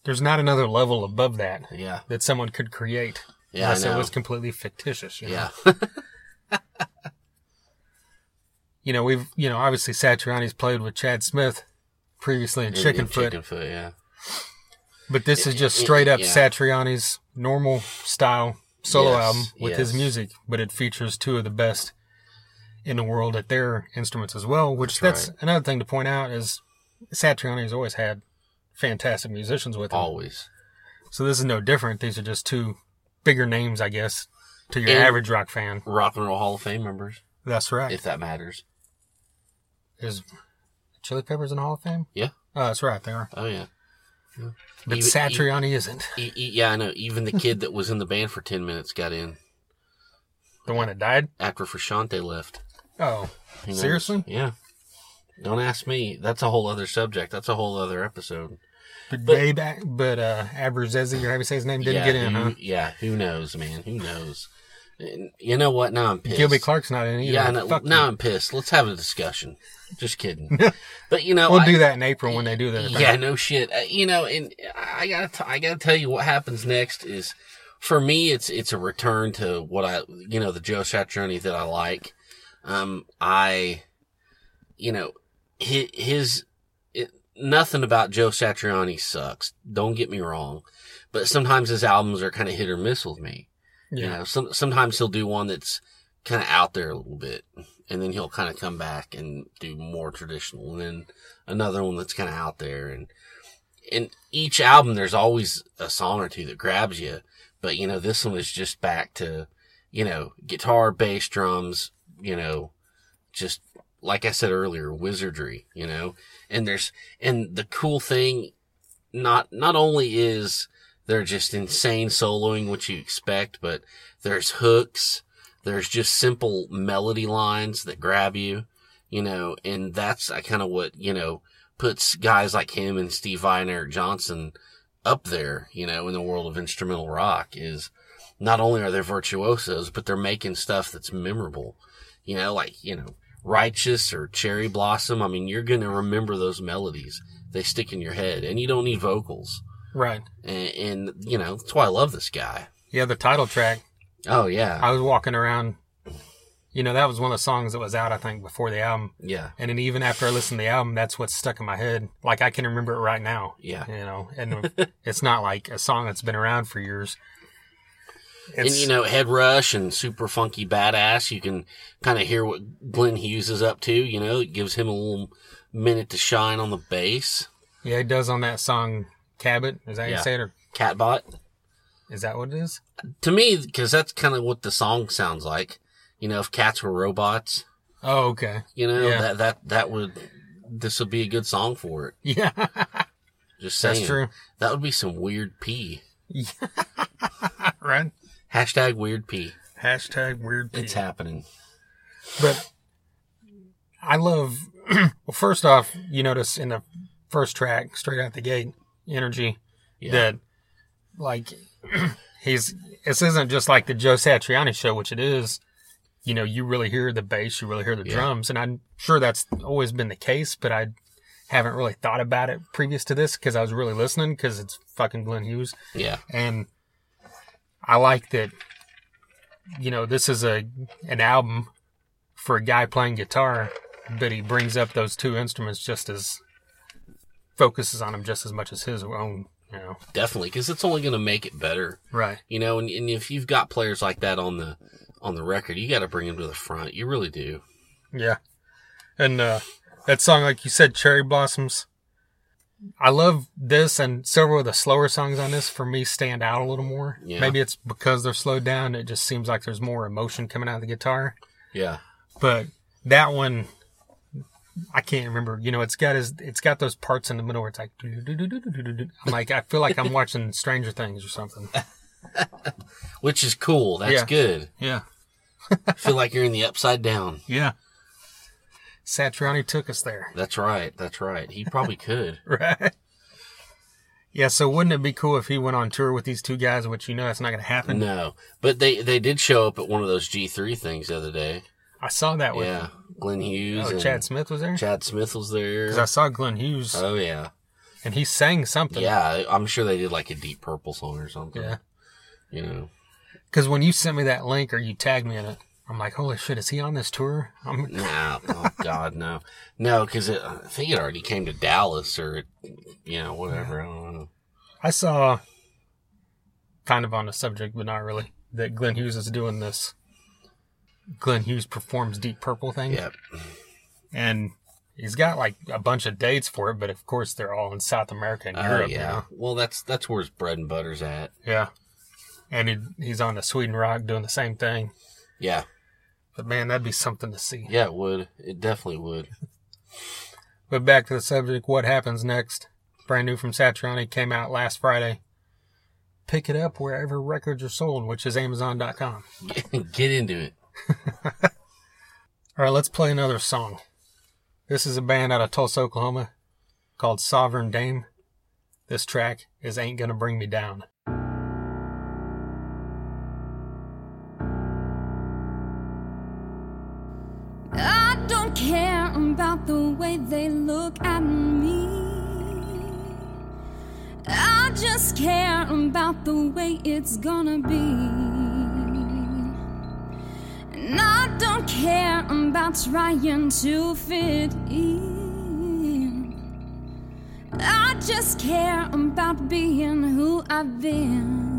[SPEAKER 1] there's not another level above that
[SPEAKER 2] Yeah.
[SPEAKER 1] that someone could create.
[SPEAKER 2] Yeah,
[SPEAKER 1] unless it was completely fictitious. You know?
[SPEAKER 2] Yeah.
[SPEAKER 1] You know, we've you know, obviously Satriani's played with Chad Smith previously in Chickenfoot.
[SPEAKER 2] Chickenfoot, yeah.
[SPEAKER 1] But this is just
[SPEAKER 2] it-
[SPEAKER 1] straight up
[SPEAKER 2] yeah.
[SPEAKER 1] Satriani's normal style solo
[SPEAKER 2] Yes,
[SPEAKER 1] album with his music, but it features two of the best in the world at their instruments as well. Which
[SPEAKER 2] That's
[SPEAKER 1] that's, another thing to point out is Satriani's always had fantastic musicians with him.
[SPEAKER 2] Always.
[SPEAKER 1] So this is no different. These are just two bigger names, I guess, to your
[SPEAKER 2] And-
[SPEAKER 1] average rock fan.
[SPEAKER 2] Rock and Roll Hall of Fame members,
[SPEAKER 1] That's right.
[SPEAKER 2] if that matters.
[SPEAKER 1] Is Chili Peppers in the Hall of Fame?
[SPEAKER 2] Yeah.
[SPEAKER 1] Oh, that's right. They are.
[SPEAKER 2] Oh, yeah.
[SPEAKER 1] But
[SPEAKER 2] Even-
[SPEAKER 1] Satriani isn't.
[SPEAKER 2] E- e- yeah, I know. Even the kid that was in the band for 10 minutes got in
[SPEAKER 1] The one that died?
[SPEAKER 2] after Frusciante left.
[SPEAKER 1] Oh,
[SPEAKER 2] Who knows?
[SPEAKER 1] seriously?
[SPEAKER 2] Yeah. Don't ask me. That's a whole other subject. That's a whole other episode.
[SPEAKER 1] But,
[SPEAKER 2] But-
[SPEAKER 1] Dave, but uh, Abbruzzese, or how you say his name, didn't
[SPEAKER 2] yeah,
[SPEAKER 1] get in,
[SPEAKER 2] who,
[SPEAKER 1] huh?
[SPEAKER 2] Yeah, who knows, man? Who knows? You know what? Now I'm pissed.
[SPEAKER 1] Gilby Clarke's not in either.
[SPEAKER 2] Yeah.
[SPEAKER 1] Fuck
[SPEAKER 2] now
[SPEAKER 1] you.
[SPEAKER 2] I'm pissed. Let's have a discussion. Just kidding. but you know,
[SPEAKER 1] we'll
[SPEAKER 2] I-
[SPEAKER 1] do that in April when they do that.
[SPEAKER 2] Yeah, no shit. Uh, you know, and I gotta, t- I gotta tell you what happens next is, for me, it's it's a return to what I, you know, the Joe Satriani that I like. Um, I, you know, his, his it, nothing about Joe Satriani sucks. Don't get me wrong, but sometimes his albums are kind of hit or miss with me. You know, some, sometimes he'll do one that's kind of out there a little bit, and then he'll kind of come back and do more traditional, and then another one that's kind of out there, and in each album there's always a song or two that grabs you, but you know this one is just back to, you know, guitar, bass, drums, you know, just like I said earlier, wizardry, you know, and there's and the cool thing, not not only is they're just insane soloing, which you expect, but there's hooks. There's just simple melody lines that grab you, you know, and that's kind of what, you know, puts guys like him and Steve Vai and Eric Johnson up there, you know, in the world of instrumental rock is not only are they virtuosos, but they're making stuff that's memorable, you know, like, you know, Righteous or Cherry Blossom. I mean, you're going to remember those melodies. They stick in your head and you don't need vocals.
[SPEAKER 1] Right.
[SPEAKER 2] And, and, you know, that's why I love this guy.
[SPEAKER 1] Yeah, the title track.
[SPEAKER 2] Oh, yeah.
[SPEAKER 1] I was walking around. You know, that was one of the songs that was out, I think, before the album.
[SPEAKER 2] yeah.
[SPEAKER 1] And then even after I listened to the album, that's what's stuck in my head. Like I can remember it right now.
[SPEAKER 2] Yeah.
[SPEAKER 1] You know, and it's not like a song that's been around for years.
[SPEAKER 2] and you know, Head Rush and Super Funky Badass, you can kind of hear what Glenn Hughes is up to. You know, it gives him a little minute to shine on the bass.
[SPEAKER 1] yeah, it does on that song Cabot. Is that
[SPEAKER 2] Yeah.
[SPEAKER 1] you say it? Or
[SPEAKER 2] Catbot.
[SPEAKER 1] is that what it is?
[SPEAKER 2] To me, because that's kind of what the song sounds like. You know, if cats were robots,
[SPEAKER 1] Oh, okay.
[SPEAKER 2] you know,
[SPEAKER 1] Yeah.
[SPEAKER 2] that, that, that would, this would be a good song for it.
[SPEAKER 1] Yeah,
[SPEAKER 2] Just saying.
[SPEAKER 1] that's true.
[SPEAKER 2] That would be some weird pee.
[SPEAKER 1] right?
[SPEAKER 2] Hashtag weird pee.
[SPEAKER 1] Hashtag weird.
[SPEAKER 2] It's happening.
[SPEAKER 1] But I love. well, first off, you notice in the first track, straight out the gate, energy
[SPEAKER 2] Yeah.
[SPEAKER 1] that like he's. This isn't just like the Joe Satriani show, which it is. You know, you really hear the bass, you really hear the
[SPEAKER 2] Yeah.
[SPEAKER 1] drums, and I'm sure that's always been the case. But I haven't really thought about it previous to this because I was really listening because it's fucking Glenn Hughes.
[SPEAKER 2] Yeah.
[SPEAKER 1] and I like that. You know, this is a an album for a guy playing guitar, but he brings up those two instruments just as focuses on him just as much as his own. You know,
[SPEAKER 2] Definitely. Because it's only going to make it better.
[SPEAKER 1] right?
[SPEAKER 2] You know, and, and if you've got players like that on the on the record, you got to bring them to the front. You really do.
[SPEAKER 1] Yeah, and uh, that song, like you said, "Cherry Blossoms." I love this, and several of the slower songs on this for me stand out a little more.
[SPEAKER 2] Yeah.
[SPEAKER 1] Maybe it's because they're slowed down. It just seems like there's more emotion coming out of the guitar.
[SPEAKER 2] Yeah.
[SPEAKER 1] but that one I can't remember. You know, it's got his, it's got those parts in the middle where it's like, I'm like, I feel like I'm watching Stranger Things or something.
[SPEAKER 2] Which is cool. That's
[SPEAKER 1] Yeah.
[SPEAKER 2] good.
[SPEAKER 1] Yeah, I
[SPEAKER 2] Feel like you're in the upside down.
[SPEAKER 1] yeah. Satriani took us there,
[SPEAKER 2] That's right. That's right. He probably could.
[SPEAKER 1] right? Yeah. So wouldn't it be cool if he went on tour with these two guys? Which you know that's not going to happen.
[SPEAKER 2] No, but they they did show up at one of those G three things the other day.
[SPEAKER 1] I saw that with
[SPEAKER 2] Yeah, Glenn Hughes
[SPEAKER 1] oh,
[SPEAKER 2] and
[SPEAKER 1] Chad Smith was there
[SPEAKER 2] Chad Smith was there.
[SPEAKER 1] because I saw Glenn Hughes
[SPEAKER 2] Oh yeah,
[SPEAKER 1] and he sang something.
[SPEAKER 2] yeah. I'm sure they did like a Deep Purple song or something.
[SPEAKER 1] Yeah.
[SPEAKER 2] you know.
[SPEAKER 1] Because when you sent me that link or you tagged me in it, I'm like, holy shit, is he on this tour? I'm,
[SPEAKER 2] No, oh God, no, no, because I think it already came to Dallas or, you know, whatever. I don't know.
[SPEAKER 1] I saw, kind of on the subject, but not really, that Glenn Hughes is doing this. Glenn Hughes performs Deep Purple thing,
[SPEAKER 2] Yep.
[SPEAKER 1] and he's got like a bunch of dates for it, but of course they're all in South America and
[SPEAKER 2] Oh
[SPEAKER 1] Europe.
[SPEAKER 2] yeah. Well, that's that's where his bread and butter's at.
[SPEAKER 1] yeah. And he, he's on the Sweden Rock doing the same thing.
[SPEAKER 2] Yeah.
[SPEAKER 1] But man, that'd be something to see.
[SPEAKER 2] Yeah, it would. It definitely would.
[SPEAKER 1] But back to the subject, what happens next? Brand new from Satriani came out last Friday. Pick it up wherever records are sold, which is Amazon.com.
[SPEAKER 2] Get into it.
[SPEAKER 1] All right, let's play another song. This is a band out of Tulsa, Oklahoma called Sovereign Dame. This track is Ain't Gonna Bring Me Down.
[SPEAKER 4] I don't care about the way they look at me. I just care about the way it's gonna be. And I don't care about trying to fit in. I just care about being who I've been.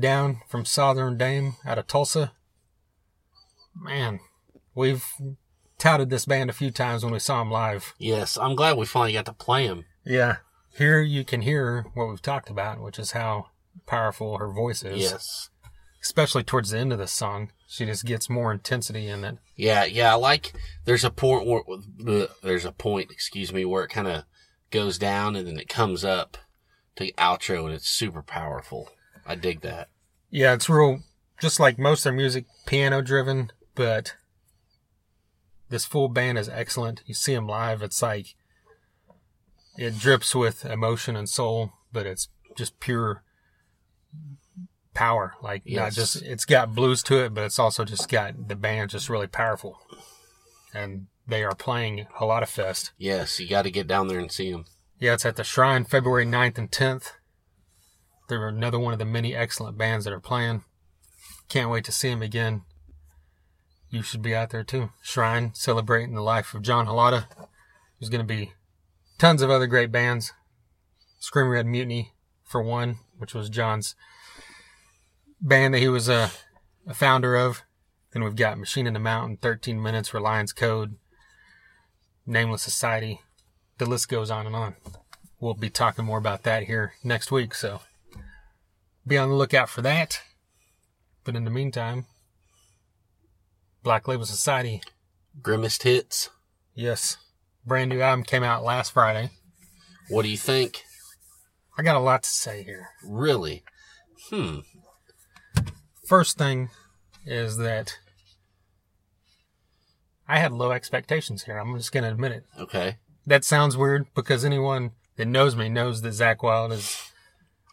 [SPEAKER 4] Down
[SPEAKER 1] from Sovereign Dame out of Tulsa. Man, we've touted this band a few times when we saw them live.
[SPEAKER 2] Yes, I'm glad we finally got to play him.
[SPEAKER 1] Yeah. Here you can hear what we've talked about, which is how powerful her voice is.
[SPEAKER 2] Yes.
[SPEAKER 1] Especially towards the end of the song. She just gets more intensity in it.
[SPEAKER 2] Yeah, yeah. I like. There's a point where there's a point, excuse me, where it kind of goes down and then it comes up to the outro and it's super powerful. I dig that.
[SPEAKER 1] Yeah, it's real, just like most of their music, piano driven, but this full band is excellent. You see them live, it's like, it drips with emotion and soul, but it's just pure power. Like, not just, it's got blues to it, but it's also just got the band just really powerful. And they are playing a lot of fest.
[SPEAKER 2] Yes, you got to get down there and see them.
[SPEAKER 1] Yeah, it's at the Shrine February 9th and 10th. They're another one of the many excellent bands that are playing. Can't wait to see them again. You should be out there too. Shrine celebrating the life of John Halata. There's going to be tons of other great bands. Scream Red Mutiny, for one, which was John's band that he was a, a founder of. Then we've got Machine in the Mountain, 13 Minutes, Reliance Code, Nameless Society. The list goes on and on. We'll be talking more about that here next week, so be on the lookout for that. But in the meantime, Black Label Society,
[SPEAKER 2] Grimmest hits.
[SPEAKER 1] yes, brand new album came out last Friday.
[SPEAKER 2] What do you think?
[SPEAKER 1] I got a lot to say here.
[SPEAKER 2] Really? Hmm.
[SPEAKER 1] First thing is that I had low expectations here. I'm just going to admit it.
[SPEAKER 2] Okay.
[SPEAKER 1] That sounds weird because anyone that knows me knows that Zakk Wylde is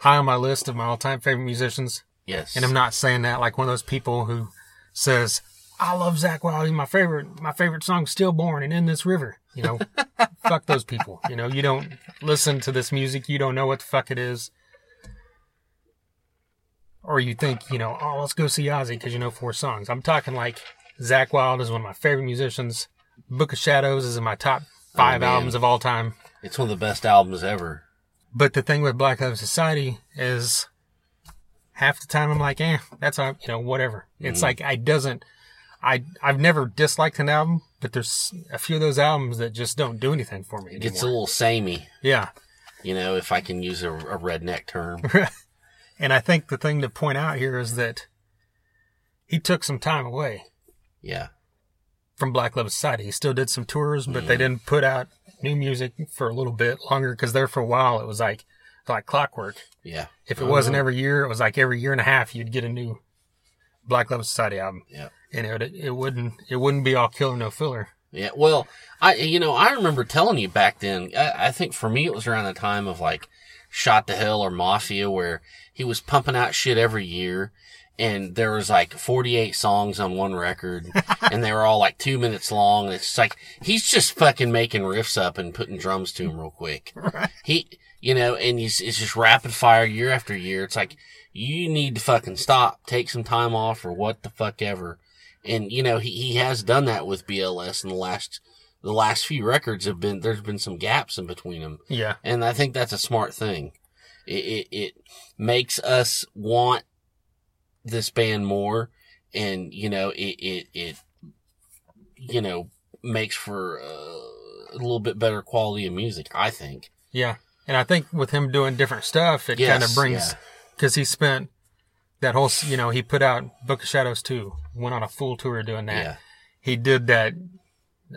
[SPEAKER 1] high on my list of my all-time favorite musicians.
[SPEAKER 2] Yes.
[SPEAKER 1] And I'm not saying that like one of those people who says, I love Zakk Wylde. He's my favorite. My favorite song's Stillborn and In This River. You know, fuck those people. You know, you don't listen to this music. You don't know what the fuck it is. Or you think, you know, oh, let's go see Ozzy because you know four songs. I'm talking like Zakk Wylde is one of my favorite musicians. Book of Shadows is in my top oh,
[SPEAKER 2] five
[SPEAKER 1] albums of all time.
[SPEAKER 2] It's one of the best albums ever.
[SPEAKER 1] But the thing with Black Label Society is half the time I'm like, eh, that's all, you know, whatever. It's like I doesn't, I I've never disliked an album, but there's a few of those albums that just don't do anything for me
[SPEAKER 2] It gets a little samey,
[SPEAKER 1] Yeah,
[SPEAKER 2] you know, if I can use a, a redneck term.
[SPEAKER 1] and I think the thing to point out here is that he took some time away
[SPEAKER 2] Yeah.
[SPEAKER 1] from Black Label Society. He still did some tours, but they didn't put out new music for a little bit longer because there for a while it was like like clockwork.
[SPEAKER 2] Yeah.
[SPEAKER 1] If it
[SPEAKER 2] Uh-huh.
[SPEAKER 1] wasn't every year, it was like every year and a half you'd get a new Black Label Society album.
[SPEAKER 2] Yeah.
[SPEAKER 1] and it would, it wouldn't it wouldn't be all killer no filler.
[SPEAKER 2] Yeah, well, I you know I remember telling you back then. I, I think for me it was around the time of like Shot to Hell or Mafia, where he was pumping out shit every year, and there was like forty eight songs on one record, and they were all like two minutes long. And it's like he's just fucking making riffs up and putting drums to them real quick. He, you know, and he's it's just rapid fire year after year. It's like you need to fucking stop, take some time off, or what the fuck ever. And you know he, he has done that with BLS in the last the last few records have been there's been some gaps in between them,
[SPEAKER 1] Yeah,
[SPEAKER 2] and I think that's a smart thing. It it, it makes us want this band more, and you know, it it it you know makes for uh, a little bit better quality of music. I think.
[SPEAKER 1] Yeah. And I think with him doing different stuff, it
[SPEAKER 2] Yes,
[SPEAKER 1] kind of brings,
[SPEAKER 2] yeah.
[SPEAKER 1] because he spent that whole, you know, he put out Book of Shadows 2, went on a full tour doing that.
[SPEAKER 2] Yeah.
[SPEAKER 1] He did that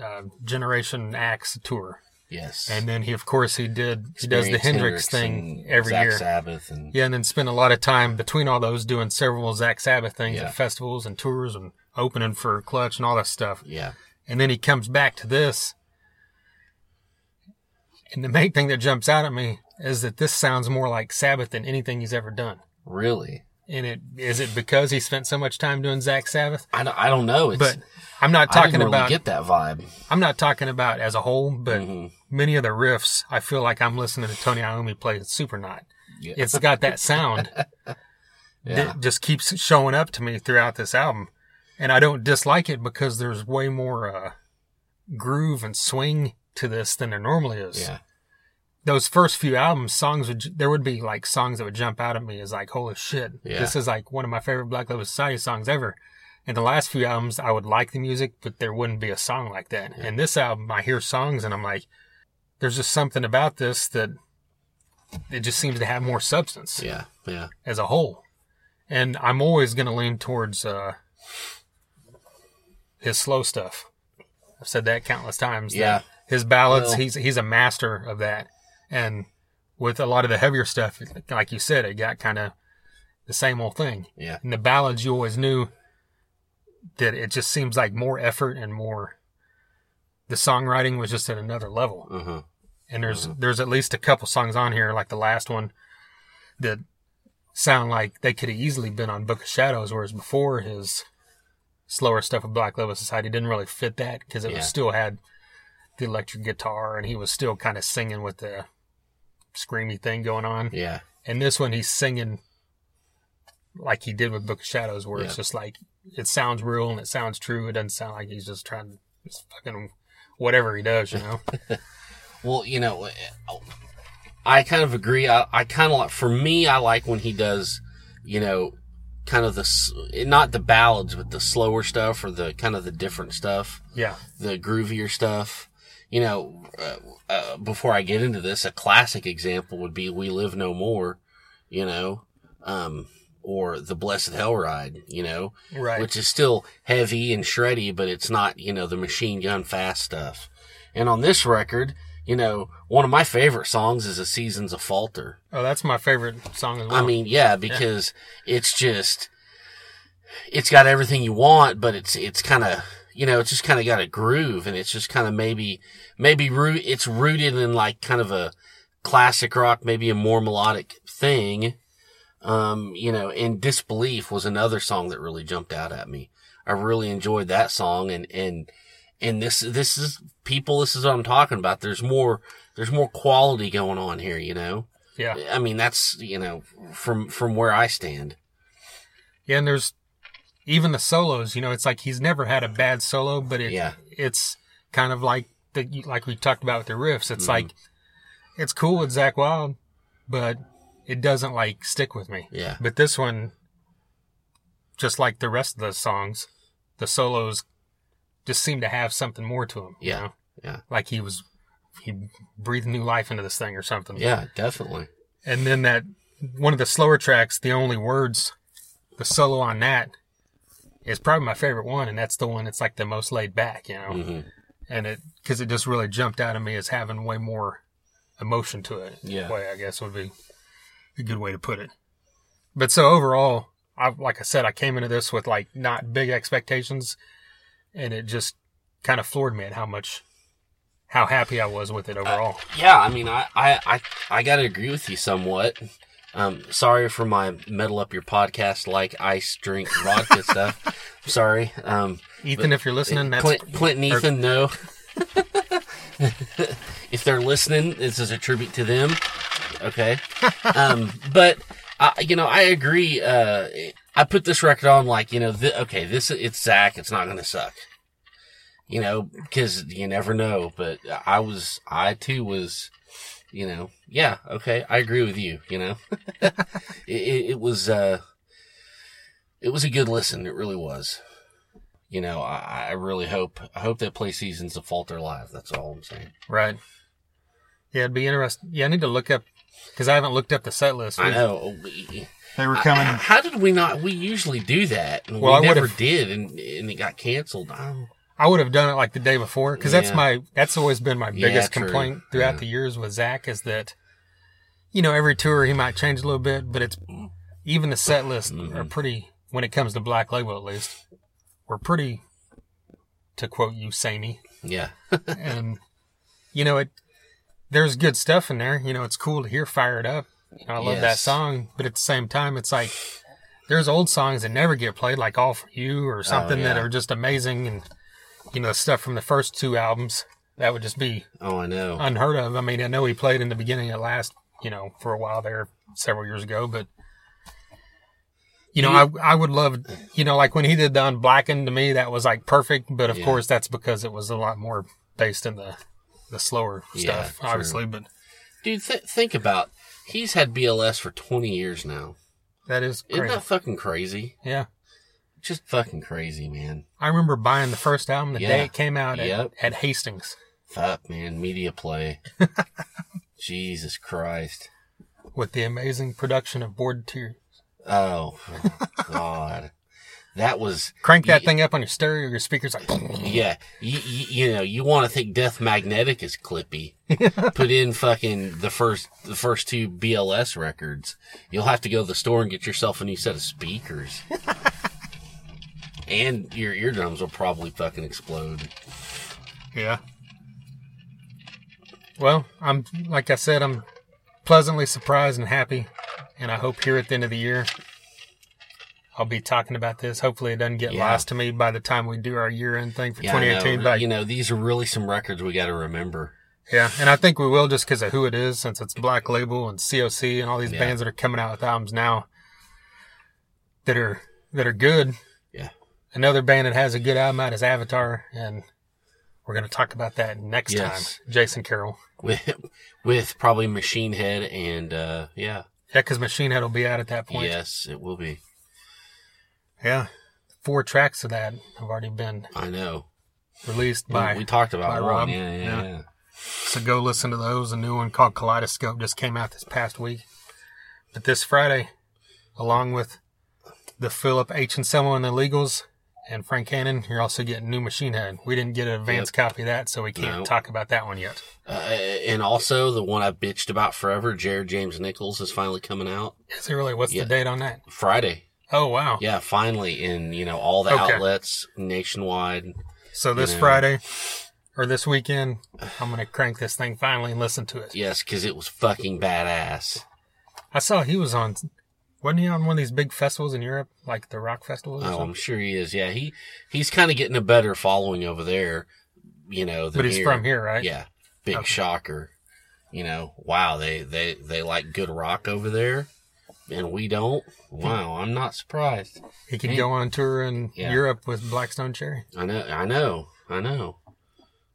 [SPEAKER 1] uh, Generation Axe tour.
[SPEAKER 2] Yes.
[SPEAKER 1] And then he, of course, he did, he does the
[SPEAKER 2] Experience
[SPEAKER 1] Hendrix thing every
[SPEAKER 2] Zakk
[SPEAKER 1] year.
[SPEAKER 2] Sabbath and
[SPEAKER 1] Yeah, and then spent a lot of time between all those doing several Zakk Sabbath things
[SPEAKER 2] Yeah.
[SPEAKER 1] at festivals and tours and opening for Clutch and all that stuff.
[SPEAKER 2] yeah,
[SPEAKER 1] And then he comes back to this. And the main thing that jumps out at me is that this sounds more like Sabbath than anything he's ever done.
[SPEAKER 2] really.
[SPEAKER 1] And it is it because he spent so much time doing Zakk Sabbath?
[SPEAKER 2] I don't, I don't know. It's,
[SPEAKER 1] But I'm not
[SPEAKER 2] I
[SPEAKER 1] talking
[SPEAKER 2] really
[SPEAKER 1] about
[SPEAKER 2] get that vibe.
[SPEAKER 1] I'm not talking about as a whole, but
[SPEAKER 2] Mhm.
[SPEAKER 1] many of the riffs I feel like I'm listening to Tony Iommi play Supernaut.
[SPEAKER 2] Yeah.
[SPEAKER 1] It's got that sound
[SPEAKER 2] Yeah.
[SPEAKER 1] that just keeps showing up to me throughout this album. And I don't dislike it because there's way more uh, groove and swing to this than there normally is.
[SPEAKER 2] Yeah.
[SPEAKER 1] Those first few albums, songs would, there would be like songs that would jump out at me as like, holy shit,
[SPEAKER 2] Yeah.
[SPEAKER 1] this is like one of my favorite Black Label Society songs ever. And the last few albums, I would like the music, but there wouldn't be a song like that. And this album, I hear songs and I'm like, there's just something about this that it just seems to have more substance
[SPEAKER 2] Yeah. Yeah.
[SPEAKER 1] as a whole. And I'm always going to lean towards uh, his slow stuff. I've said that countless times. that
[SPEAKER 2] Yeah.
[SPEAKER 1] his ballads,
[SPEAKER 2] Well-
[SPEAKER 1] he's he's a master of that. And with a lot of the heavier stuff, like you said, it got kind of the same old thing.
[SPEAKER 2] Yeah.
[SPEAKER 1] And the ballads, you always knew that it just seems like more effort and more. The songwriting was just at another level
[SPEAKER 2] huh.
[SPEAKER 1] and there's mm-hmm. there's at least a couple songs on here, like the last one, that sound like they could have easily been on Book of Shadows, whereas before his slower stuff with Black Label Society didn't really fit that because it
[SPEAKER 2] Yeah.
[SPEAKER 1] was still had the electric guitar and he was still kind of singing with the screamy thing going on.
[SPEAKER 2] Yeah.
[SPEAKER 1] And this one he's singing like he did with Book of Shadows, where it's just like it sounds real and it sounds true. It doesn't sound like he's just trying to just fucking whatever he does, you know.
[SPEAKER 2] Well, you know, I kind of agree. I, I kind of like, for me, I like when he does, you know, kind of the, not the ballads, but the slower stuff or the kind of the different stuff,
[SPEAKER 1] yeah.
[SPEAKER 2] the groovier stuff. You know, uh, uh, before I get into this, a classic example would be We Live No More, you know, um, or The Blessed Hell Ride, you know,
[SPEAKER 1] Right.
[SPEAKER 2] which is still heavy and shreddy, but it's not, you know, the machine gun fast stuff. And on this record, you know, one of my favorite songs is A Seasons of Falter.
[SPEAKER 1] Oh, that's my favorite song as well.
[SPEAKER 2] I mean, yeah, because it's just, it's got everything you want, but it's, it's kind of, you know, it's just kind of got a groove and it's just kind of maybe, maybe root, it's rooted in like kind of a classic rock, maybe a more melodic thing. Um, you know, and Disbelief was another song that really jumped out at me. I really enjoyed that song and, and, and this, this is people, this is what I'm talking about. There's more, there's more quality going on here, you know?
[SPEAKER 1] yeah.
[SPEAKER 2] I mean, that's, you know, from, from where I stand.
[SPEAKER 1] Yeah, and there's even the solos. You know, it's like he's never had a bad solo, but it
[SPEAKER 2] Yeah.
[SPEAKER 1] it's kind of like the like we talked about with the riffs. It's
[SPEAKER 2] Mm-hmm.
[SPEAKER 1] like it's cool with Zakk Wylde, but it doesn't like stick with me.
[SPEAKER 2] Yeah.
[SPEAKER 1] But this one, just like the rest of the songs, the solos just seem to have something more to them. you
[SPEAKER 2] Yeah.
[SPEAKER 1] know?
[SPEAKER 2] Yeah.
[SPEAKER 1] Like he was he breathed new life into this thing or something.
[SPEAKER 2] Yeah, definitely.
[SPEAKER 1] And then that one of the slower tracks, the only words, the solo on that is probably my favorite one, and that's the one that's like the most laid back, you know.
[SPEAKER 2] hmm
[SPEAKER 1] And it because it just really jumped out at me as having way more emotion to it.
[SPEAKER 2] Yeah.
[SPEAKER 1] way I guess would be a good way to put it. But so overall, I like I said, I came into this with like not big expectations, and it just kind of floored me at how much. How happy I was with it overall.
[SPEAKER 2] Yeah, I mean, I, I, I, I gotta agree with you somewhat. Um, sorry for my metal up your podcast like ice drink vodka stuff. Sorry. Um,
[SPEAKER 1] Ethan, if you're listening, that's
[SPEAKER 2] Clint, Clint and Ethan, no. if they're listening, this is a tribute to them. Okay. Um, but, uh, you know, I agree. Uh, I put this record on like, you know, th- okay, this, it's Zakk. It's not going to suck. You know, cause you never know, but I was, I too was, you know, yeah, okay, I agree with you, you know. it, it, it was, uh, it it was a good listen. It really was. You know, I, I really hope I hope that play seasons to falter live. That's all I'm saying.
[SPEAKER 1] Right. Yeah, it'd be interesting. Yeah, I need to look up because I haven't looked up the set list.
[SPEAKER 2] I know. We-
[SPEAKER 1] They were coming.
[SPEAKER 2] How did we not? We usually do that, and
[SPEAKER 1] Well, I
[SPEAKER 2] we never did, and and it got canceled. Um,
[SPEAKER 1] I would have done it like the day before because that's my that's always been my biggest
[SPEAKER 2] true.
[SPEAKER 1] complaint throughout
[SPEAKER 2] Yeah.
[SPEAKER 1] the years with Zakk is that you know every tour he might change a little bit, but it's even the set list
[SPEAKER 2] Mm-hmm.
[SPEAKER 1] are pretty when it comes to Black Label at least we're pretty to quote you samey
[SPEAKER 2] yeah,
[SPEAKER 1] and you know it there's good stuff in there you know it's cool to hear fired up you know I love that song but at the same time it's like there's old songs that never get played like all for you or something that
[SPEAKER 2] Oh, yeah.
[SPEAKER 1] are just amazing and you know stuff from the first two albums that would just be
[SPEAKER 2] oh, I know.
[SPEAKER 1] unheard of i mean i know he played in the beginning of last you know for a while there several years ago but you know i i would love you know like when he did the unblackened to me that was like perfect but of
[SPEAKER 2] Yeah.
[SPEAKER 1] course that's because it was a lot more based in the the slower
[SPEAKER 2] Yeah,
[SPEAKER 1] stuff
[SPEAKER 2] true.
[SPEAKER 1] obviously but
[SPEAKER 2] Dude, th- think about he's had BLS for 20 years now.
[SPEAKER 1] that is
[SPEAKER 2] Isn't that fucking crazy?
[SPEAKER 1] yeah
[SPEAKER 2] Just fucking crazy, man.
[SPEAKER 1] i remember buying the first album the
[SPEAKER 2] Yeah.
[SPEAKER 1] day it came out at,
[SPEAKER 2] Yep.
[SPEAKER 1] at hastings
[SPEAKER 2] Fuck, man. Media play. Jesus Christ.
[SPEAKER 1] with the amazing production of board tears
[SPEAKER 2] Oh, God. That was.
[SPEAKER 1] crank that thing up on your stereo your speakers like
[SPEAKER 2] Yeah, you, you, you know, you want to think Death Magnetic is clippy. Put in fucking the first the first two BLS records. You'll have to go to the store and get yourself a new set of speakers. And your eardrums will probably fucking explode.
[SPEAKER 1] Yeah. Well, I'm like I said, I'm pleasantly surprised and happy, and I hope here at the end of the year, I'll be talking about this. Hopefully, it doesn't get
[SPEAKER 2] Yeah.
[SPEAKER 1] lost to me by the time we do our year-end thing for
[SPEAKER 2] Yeah,
[SPEAKER 1] 2018. But
[SPEAKER 2] you know, these are really some records we got to remember.
[SPEAKER 1] yeah, and I think we will just because of who it is, since it's Black Label and COC and all these
[SPEAKER 2] Yeah.
[SPEAKER 1] bands that are coming out with albums now that are that are good. Another band that has a good album out is Avatar, and we're going to talk about that next
[SPEAKER 2] Yes.
[SPEAKER 1] time. Jason Carroll.
[SPEAKER 2] With with probably Machine Head and uh yeah.
[SPEAKER 1] Yeah, because Machine Head will be out at that point.
[SPEAKER 2] Yes, it will be.
[SPEAKER 1] Yeah. Four tracks of that have already been
[SPEAKER 2] I know.
[SPEAKER 1] released by.
[SPEAKER 2] we, talked about
[SPEAKER 1] by
[SPEAKER 2] one.
[SPEAKER 1] Rob.
[SPEAKER 2] Yeah, yeah,
[SPEAKER 1] Yeah.
[SPEAKER 2] yeah.
[SPEAKER 1] so go listen to those. A new one called Kaleidoscope just came out this past week. But this Friday, along with the Philip H. Anselmo and the Illegals and Frank Hannon, you're also getting New Machine Head. We didn't get an advance copy of that, so we can't
[SPEAKER 2] No.
[SPEAKER 1] talk about that one yet.
[SPEAKER 2] Uh, and also the one I bitched about forever, Jared James Nichols, is finally coming out
[SPEAKER 1] Is it really? What's
[SPEAKER 2] Yeah.
[SPEAKER 1] the date on that?
[SPEAKER 2] Friday.
[SPEAKER 1] Oh, wow.
[SPEAKER 2] Yeah, finally in you know all the
[SPEAKER 1] Okay.
[SPEAKER 2] outlets nationwide.
[SPEAKER 1] So this
[SPEAKER 2] know.
[SPEAKER 1] Friday or this weekend, I'm going to crank this thing finally and listen to it.
[SPEAKER 2] Yes, because it was fucking badass.
[SPEAKER 1] I saw he was on. Wasn't he on one of these big festivals in Europe, like the rock festivals?
[SPEAKER 2] Oh, I'm sure he is. Yeah, he he's kind of getting a better following over there. You know,
[SPEAKER 1] But he's from here, right?
[SPEAKER 2] Yeah, big
[SPEAKER 1] Okay.
[SPEAKER 2] shocker. You know, wow, they they they like good rock over there, and we don't. Wow, I'm not surprised.
[SPEAKER 1] He could go on tour in
[SPEAKER 2] Yeah.
[SPEAKER 1] Europe with Black Stone Cherry.
[SPEAKER 2] I know, I know, I know.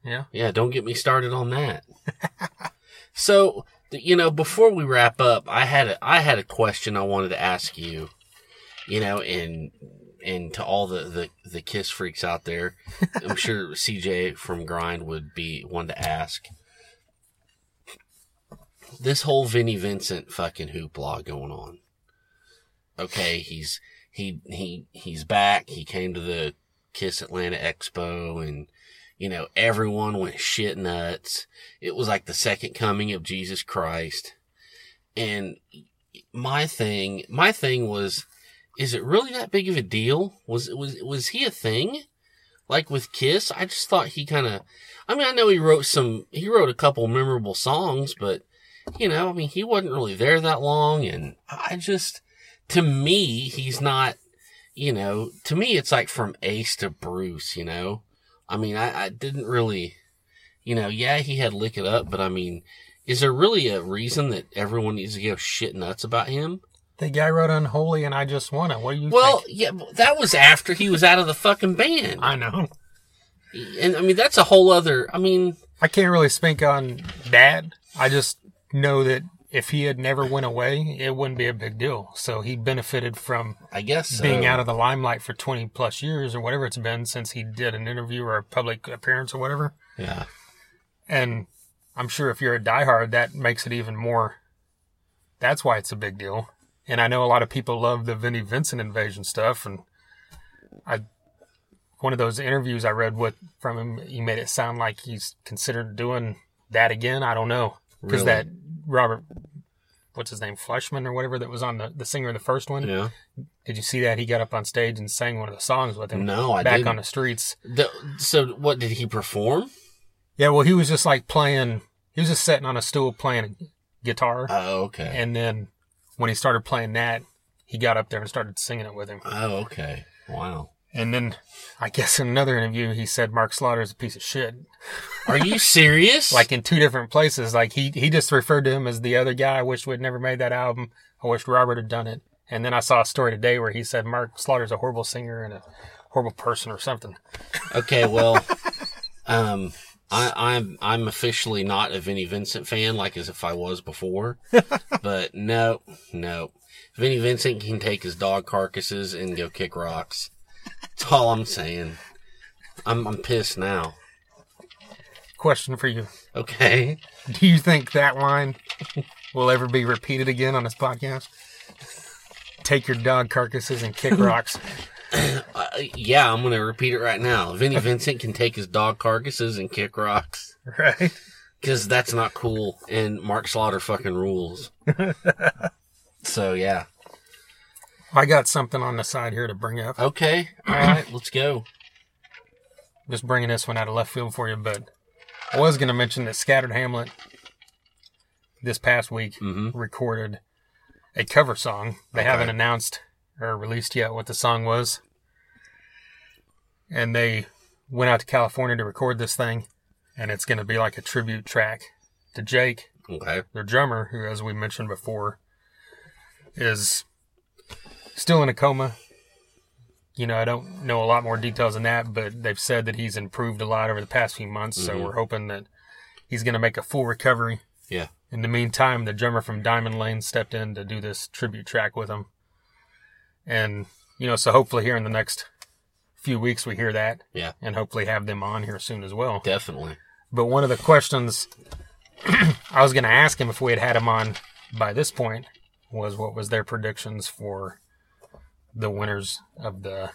[SPEAKER 1] Yeah.
[SPEAKER 2] Yeah, don't get me started on that. so, you know, before we wrap up, I had a, I had a question I wanted to ask you. You know, and and to all the the, the kiss freaks out there, I'm sure CJ from Grind would be one to ask. This whole Vinnie Vincent fucking hoopla going on. Okay, he's he he he's back. He came to the Kiss Atlanta Expo and you know, everyone went shit nuts. It was like the second coming of Jesus Christ. And my thing, my thing was, is it really that big of a deal? Was, was, was he a thing? Like with Kiss? I just thought he kind of, I mean, I know he wrote some, he wrote a couple memorable songs, but you know, I mean, he wasn't really there that long. And I just, to me, he's not, you know, to me, it's like from Ace to Bruce, you know? I mean, I, I didn't really, you know, yeah, he had lick it up, but I mean, is there really a reason that everyone needs to go shit nuts about him?
[SPEAKER 1] The guy wrote Unholy and I Just Want It. What do you
[SPEAKER 2] Well,
[SPEAKER 1] think?
[SPEAKER 2] yeah, that was after he was out of the fucking band.
[SPEAKER 1] I know.
[SPEAKER 2] And I mean, that's a whole other, I mean,
[SPEAKER 1] I can't really speak on that. I just know that if he had never went away, it wouldn't be a big deal. So he benefited from
[SPEAKER 2] I guess so.
[SPEAKER 1] being out of the limelight for 20 plus years or whatever it's been since he did an interview or a public appearance or whatever.
[SPEAKER 2] Yeah.
[SPEAKER 1] And I'm sure if you're a diehard, that makes it even more. That's why it's a big deal. And I know a lot of people love the Vinnie Vincent invasion stuff. And I, one of those interviews I read with from him, he made it sound like he's considered doing that again. I don't know because
[SPEAKER 2] Really?
[SPEAKER 1] that Robert, what's his name, Fleischman or whatever that was on the the singer the first one.
[SPEAKER 2] Yeah.
[SPEAKER 1] Did you see that he got up on stage and sang one of the songs with him?
[SPEAKER 2] No, I
[SPEAKER 1] back
[SPEAKER 2] didn't.
[SPEAKER 1] on the streets.
[SPEAKER 2] The, so what did he perform?
[SPEAKER 1] Yeah, well, he was just like playing. He was just sitting on a stool playing guitar,
[SPEAKER 2] Oh, okay.
[SPEAKER 1] and then when he started playing that, he got up there and started singing it with him.
[SPEAKER 2] Oh, okay. Wow.
[SPEAKER 1] And then, I guess in another interview, he said Mark Slaughter's a piece of shit.
[SPEAKER 2] Are you serious?
[SPEAKER 1] Like in two different places. Like he he just referred to him as the other guy. I wish we'd never made that album. I wish Robert had done it. And then I saw a story today where he said Mark Slaughter's a horrible singer and a horrible person or something.
[SPEAKER 2] Okay, well, um, I, I'm I'm officially not a Vinnie Vincent fan, like as if I was before. but no, no, Vinnie Vincent can take his dog carcasses and go kick rocks. That's all I'm saying. I'm I'm pissed now.
[SPEAKER 1] Question for you:
[SPEAKER 2] Okay,
[SPEAKER 1] Do you think that line will ever be repeated again on this podcast? Take your dog carcasses and kick rocks.
[SPEAKER 2] uh, yeah, I'm gonna repeat it right now. Vinnie Vincent can take his dog carcasses and kick rocks
[SPEAKER 1] right?
[SPEAKER 2] because that's not cool, and Mark Slaughter fucking rules. so yeah.
[SPEAKER 1] I got something on the side here to bring up.
[SPEAKER 2] Okay. All right. Let's go.
[SPEAKER 1] Just bringing this one out of left field for you, but I was going to mention that Scattered Hamlet this past week
[SPEAKER 2] Mhm.
[SPEAKER 1] recorded a cover song. They
[SPEAKER 2] Okay.
[SPEAKER 1] haven't announced or released yet what the song was. And they went out to California to record this thing, and it's going to be like a tribute track to Jake,
[SPEAKER 2] Okay.
[SPEAKER 1] their drummer, who, as we mentioned before, is still in a coma. You know, I don't know a lot more details than that, but they've said that he's improved a lot over the past few months. So
[SPEAKER 2] Mhm.
[SPEAKER 1] we're hoping that he's going to make a full recovery.
[SPEAKER 2] Yeah.
[SPEAKER 1] In the meantime, the drummer from Diamond Lane stepped in to do this tribute track with him. And, you know, so hopefully here in the next few weeks we hear that
[SPEAKER 2] Yeah.
[SPEAKER 1] and hopefully have them on here soon as well.
[SPEAKER 2] Definitely.
[SPEAKER 1] But one of the questions I was going to ask him if we had had him on by this point was what was their predictions for the winners of the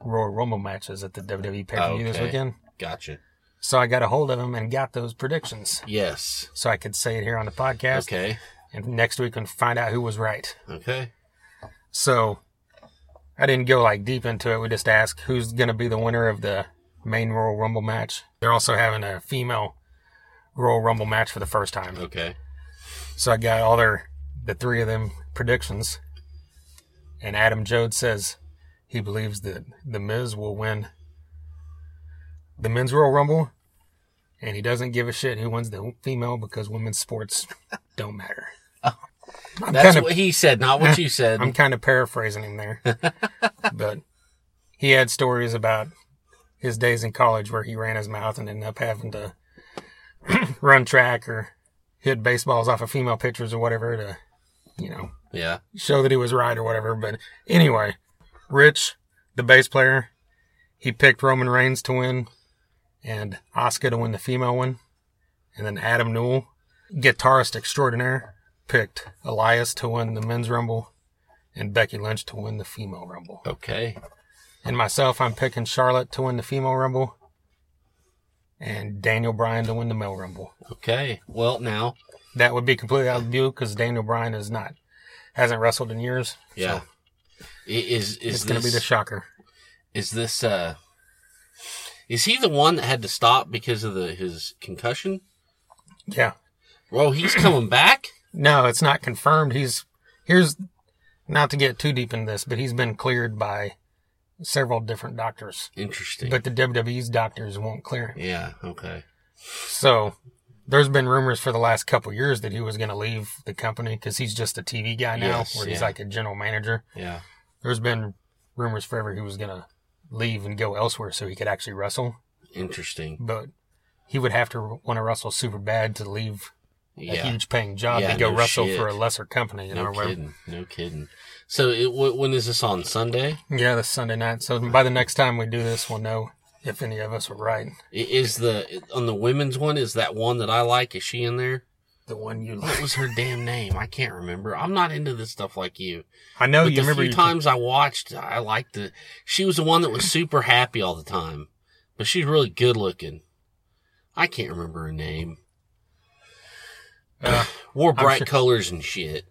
[SPEAKER 1] Royal Rumble matches at the WWE pay per view this
[SPEAKER 2] Okay.
[SPEAKER 1] weekend.
[SPEAKER 2] Gotcha.
[SPEAKER 1] So I got a hold of him and got those predictions
[SPEAKER 2] Yes.
[SPEAKER 1] so I could say it here on the podcast.
[SPEAKER 2] Okay.
[SPEAKER 1] And next week we can find out who was right.
[SPEAKER 2] Okay.
[SPEAKER 1] So I didn't go like deep into it. We just asked who's going to be the winner of the main Royal Rumble match. They're also having a female Royal Rumble match for the first time.
[SPEAKER 2] Okay.
[SPEAKER 1] So I got all their, the three of them predictions. And Adam Jode says he believes that The Miz will win the men's Royal Rumble. And he doesn't give a shit who wins the female because women's sports don't matter.
[SPEAKER 2] That's
[SPEAKER 1] kind of
[SPEAKER 2] what he said, not what you said.
[SPEAKER 1] I'm kind of paraphrasing him there. but he had stories about his days in college where he ran his mouth and ended up having to run track or hit baseballs off of female pitchers or whatever to, you know,
[SPEAKER 2] yeah.
[SPEAKER 1] show that he was right or whatever. But anyway, Rich, the bass player, he picked Roman Reigns to win and Asuka to win the female one. And then Adam Newell, guitarist extraordinaire, picked Elias to win the men's rumble and Becky Lynch to win the female rumble.
[SPEAKER 2] Okay.
[SPEAKER 1] And myself, I'm picking Charlotte to win the female rumble and Daniel Bryan to win the male rumble.
[SPEAKER 2] Okay. Well, now,
[SPEAKER 1] That would be completely out of view because Daniel Bryan is not, hasn't wrestled in years.
[SPEAKER 2] yeah.
[SPEAKER 1] So
[SPEAKER 2] Is is
[SPEAKER 1] it's going to be the shocker.
[SPEAKER 2] is this uh is he the one that had to stop because of the his concussion?
[SPEAKER 1] Yeah.
[SPEAKER 2] Well, he's coming back.
[SPEAKER 1] No, it's not confirmed. He's here's not to get too deep in this, but he's been cleared by several different doctors.
[SPEAKER 2] Interesting.
[SPEAKER 1] But the WWE's doctors won't clear him.
[SPEAKER 2] yeah. Okay.
[SPEAKER 1] So there's been rumors for the last couple years that he was going to leave the company because he's just a TV guy now,
[SPEAKER 2] Yes,
[SPEAKER 1] where he's
[SPEAKER 2] yeah.
[SPEAKER 1] like a general manager.
[SPEAKER 2] Yeah.
[SPEAKER 1] There's been rumors forever he was going to leave and go elsewhere so he could actually wrestle,
[SPEAKER 2] Interesting.
[SPEAKER 1] but he would have to want to wrestle super bad to leave
[SPEAKER 2] Yeah.
[SPEAKER 1] huge paying job
[SPEAKER 2] Yeah,
[SPEAKER 1] to go
[SPEAKER 2] no
[SPEAKER 1] wrestle
[SPEAKER 2] shit.
[SPEAKER 1] for a lesser company. You know,
[SPEAKER 2] No
[SPEAKER 1] where-
[SPEAKER 2] kidding. No kidding. So it, when is this on Sunday?
[SPEAKER 1] Yeah, this Sunday night. So by the next time we do this, we'll know if any of us were right.
[SPEAKER 2] Is the on the women's one? Is that one that I like? Is she in there?
[SPEAKER 1] The one you
[SPEAKER 2] What was her damn name? I can't remember. I'm not into this stuff like you.
[SPEAKER 1] I know
[SPEAKER 2] But
[SPEAKER 1] you
[SPEAKER 2] the
[SPEAKER 1] remember
[SPEAKER 2] few times I watched, I liked the. She was the one that was super happy all the time, but she's really good looking. I can't remember her name.
[SPEAKER 1] Uh,
[SPEAKER 2] Wore bright
[SPEAKER 1] sure-
[SPEAKER 2] colors and shit.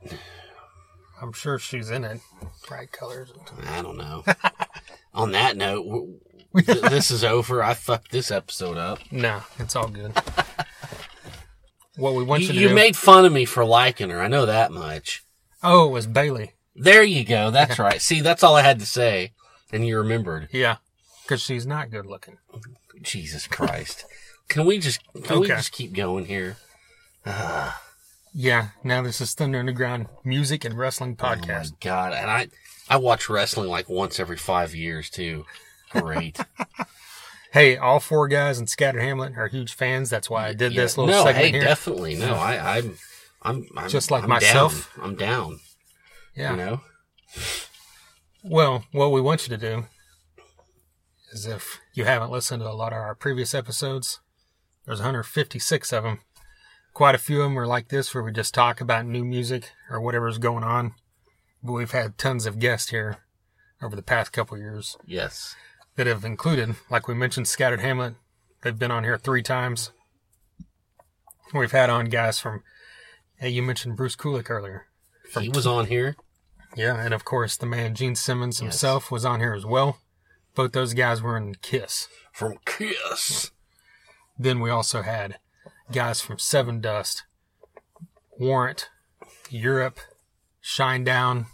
[SPEAKER 1] I'm sure she's in it. Bright colors.
[SPEAKER 2] I don't know. On that note, w- th- this is over. I fucked this episode up.
[SPEAKER 1] No, it's all good. what we want
[SPEAKER 2] You,
[SPEAKER 1] you, to
[SPEAKER 2] you
[SPEAKER 1] do.
[SPEAKER 2] made fun of me for liking her. I know that much.
[SPEAKER 1] oh, it was Bayley.
[SPEAKER 2] There you go. That's right. See, that's all I had to say, and you remembered.
[SPEAKER 1] Yeah, because she's not good looking.
[SPEAKER 2] Jesus Christ. Can we just can we just keep going here?
[SPEAKER 1] Yeah. Now this is Thunder Underground Music and Wrestling
[SPEAKER 2] Oh my
[SPEAKER 1] Podcast.
[SPEAKER 2] God, and I I watch wrestling like once every five years too. Great.
[SPEAKER 1] hey, all four guys in Scattered Hamlet are huge fans. That's why I did
[SPEAKER 2] Yeah.
[SPEAKER 1] this little
[SPEAKER 2] no,
[SPEAKER 1] segment
[SPEAKER 2] hey,
[SPEAKER 1] here.
[SPEAKER 2] definitely. No, I I'm I'm, I'm
[SPEAKER 1] Just like
[SPEAKER 2] I'm
[SPEAKER 1] myself.
[SPEAKER 2] Down. I'm down.
[SPEAKER 1] yeah.
[SPEAKER 2] You know.
[SPEAKER 1] Well, what we want you to do is if you haven't listened to a lot of our previous episodes, there's 156 of them. Quite a few of them are like this, where we just talk about new music or whatever's going on. But we've had tons of guests here over the past couple years
[SPEAKER 2] Yes.
[SPEAKER 1] That have included, like we mentioned, Scattered Hamlet. They've been on here three times. We've had on guys from, hey, you mentioned Bruce Kulick earlier.
[SPEAKER 2] He was on here.
[SPEAKER 1] Yeah, and of course, the man Gene Simmons himself was on here as well. Both those guys were in Kiss.
[SPEAKER 2] From Kiss.
[SPEAKER 1] Then we also had guys from Sevendust, Warrant, Europe, Shinedown,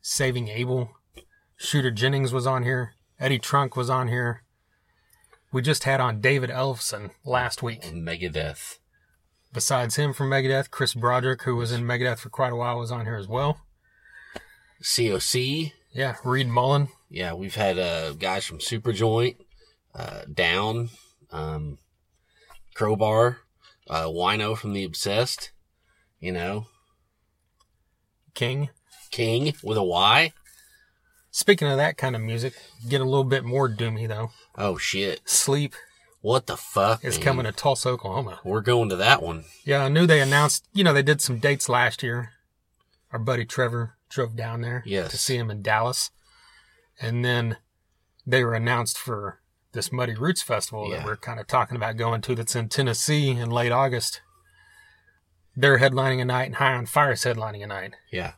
[SPEAKER 1] Saving Abel. Shooter Jennings was on here. Eddie Trunk was on here. We just had on David Ellefson last week.
[SPEAKER 2] Megadeth.
[SPEAKER 1] Besides him from Megadeth, Chris Broderick, who was in Megadeth for quite a while, was on here as well.
[SPEAKER 2] COC.
[SPEAKER 1] Yeah, Reed Mullin.
[SPEAKER 2] Yeah, we've had uh, guys from Superjoint, uh, Down, um, Crowbar, uh, Wino from The Obsessed, you know,
[SPEAKER 1] King.
[SPEAKER 2] King with a Y.
[SPEAKER 1] Speaking of that kind of music, get a little bit more doomy though.
[SPEAKER 2] Oh shit!
[SPEAKER 1] Sleep
[SPEAKER 2] What the fuck?
[SPEAKER 1] is
[SPEAKER 2] man?
[SPEAKER 1] coming to Tulsa, Oklahoma.
[SPEAKER 2] We're going to that one.
[SPEAKER 1] Yeah, I knew they announced, you know, they did some dates last year. Our buddy Trevor drove down there
[SPEAKER 2] Yes.
[SPEAKER 1] to see him in Dallas. And then they were announced for this Muddy Roots Festival
[SPEAKER 2] Yeah.
[SPEAKER 1] that we're kind of talking about going to that's in Tennessee in late August. They're headlining a night and High on Fire's headlining a night.
[SPEAKER 2] Yeah,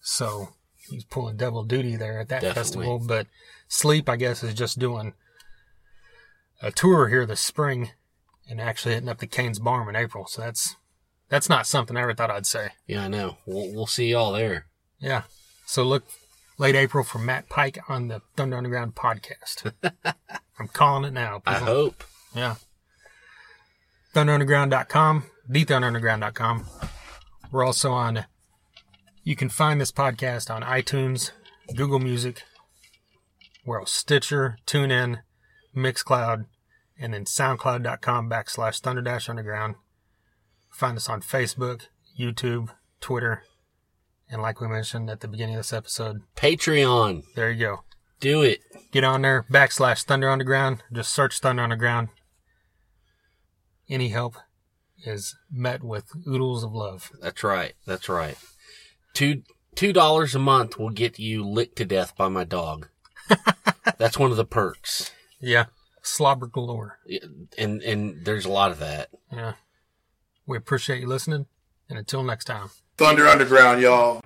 [SPEAKER 1] So he's pulling double duty there at that
[SPEAKER 2] Definitely.
[SPEAKER 1] festival. But Sleep, I guess, is just doing a tour here this spring and actually hitting up the Cain's Barn in April. So that's that's not something I ever thought I'd say.
[SPEAKER 2] yeah, I know. We'll we'll see y'all there.
[SPEAKER 1] Yeah. So look late April for Matt Pike on the Thunder Underground podcast. I'm calling it now.
[SPEAKER 2] I hope.
[SPEAKER 1] Yeah. ThunderUnderground.com, TheThunderUnderground.com. We're also on, you can find this podcast on iTunes, Google Music, we're on Stitcher, TuneIn, Mixcloud, and then SoundCloud.com backslash Thunder Dash Underground. Find us on Facebook, YouTube, Twitter, and like we mentioned at the beginning of this episode,
[SPEAKER 2] Patreon.
[SPEAKER 1] there you go.
[SPEAKER 2] Do it.
[SPEAKER 1] Get on there, backslash Thunder Underground. Just search Thunder Underground. Any help is met with oodles of love.
[SPEAKER 2] That's right. That's right. Two two dollars a month will get you licked to death by my dog. That's one of the perks.
[SPEAKER 1] Yeah. Slobber galore.
[SPEAKER 2] And and there's a lot of that.
[SPEAKER 1] Yeah. We appreciate you listening. And until next time.
[SPEAKER 5] Thunder Underground, y'all.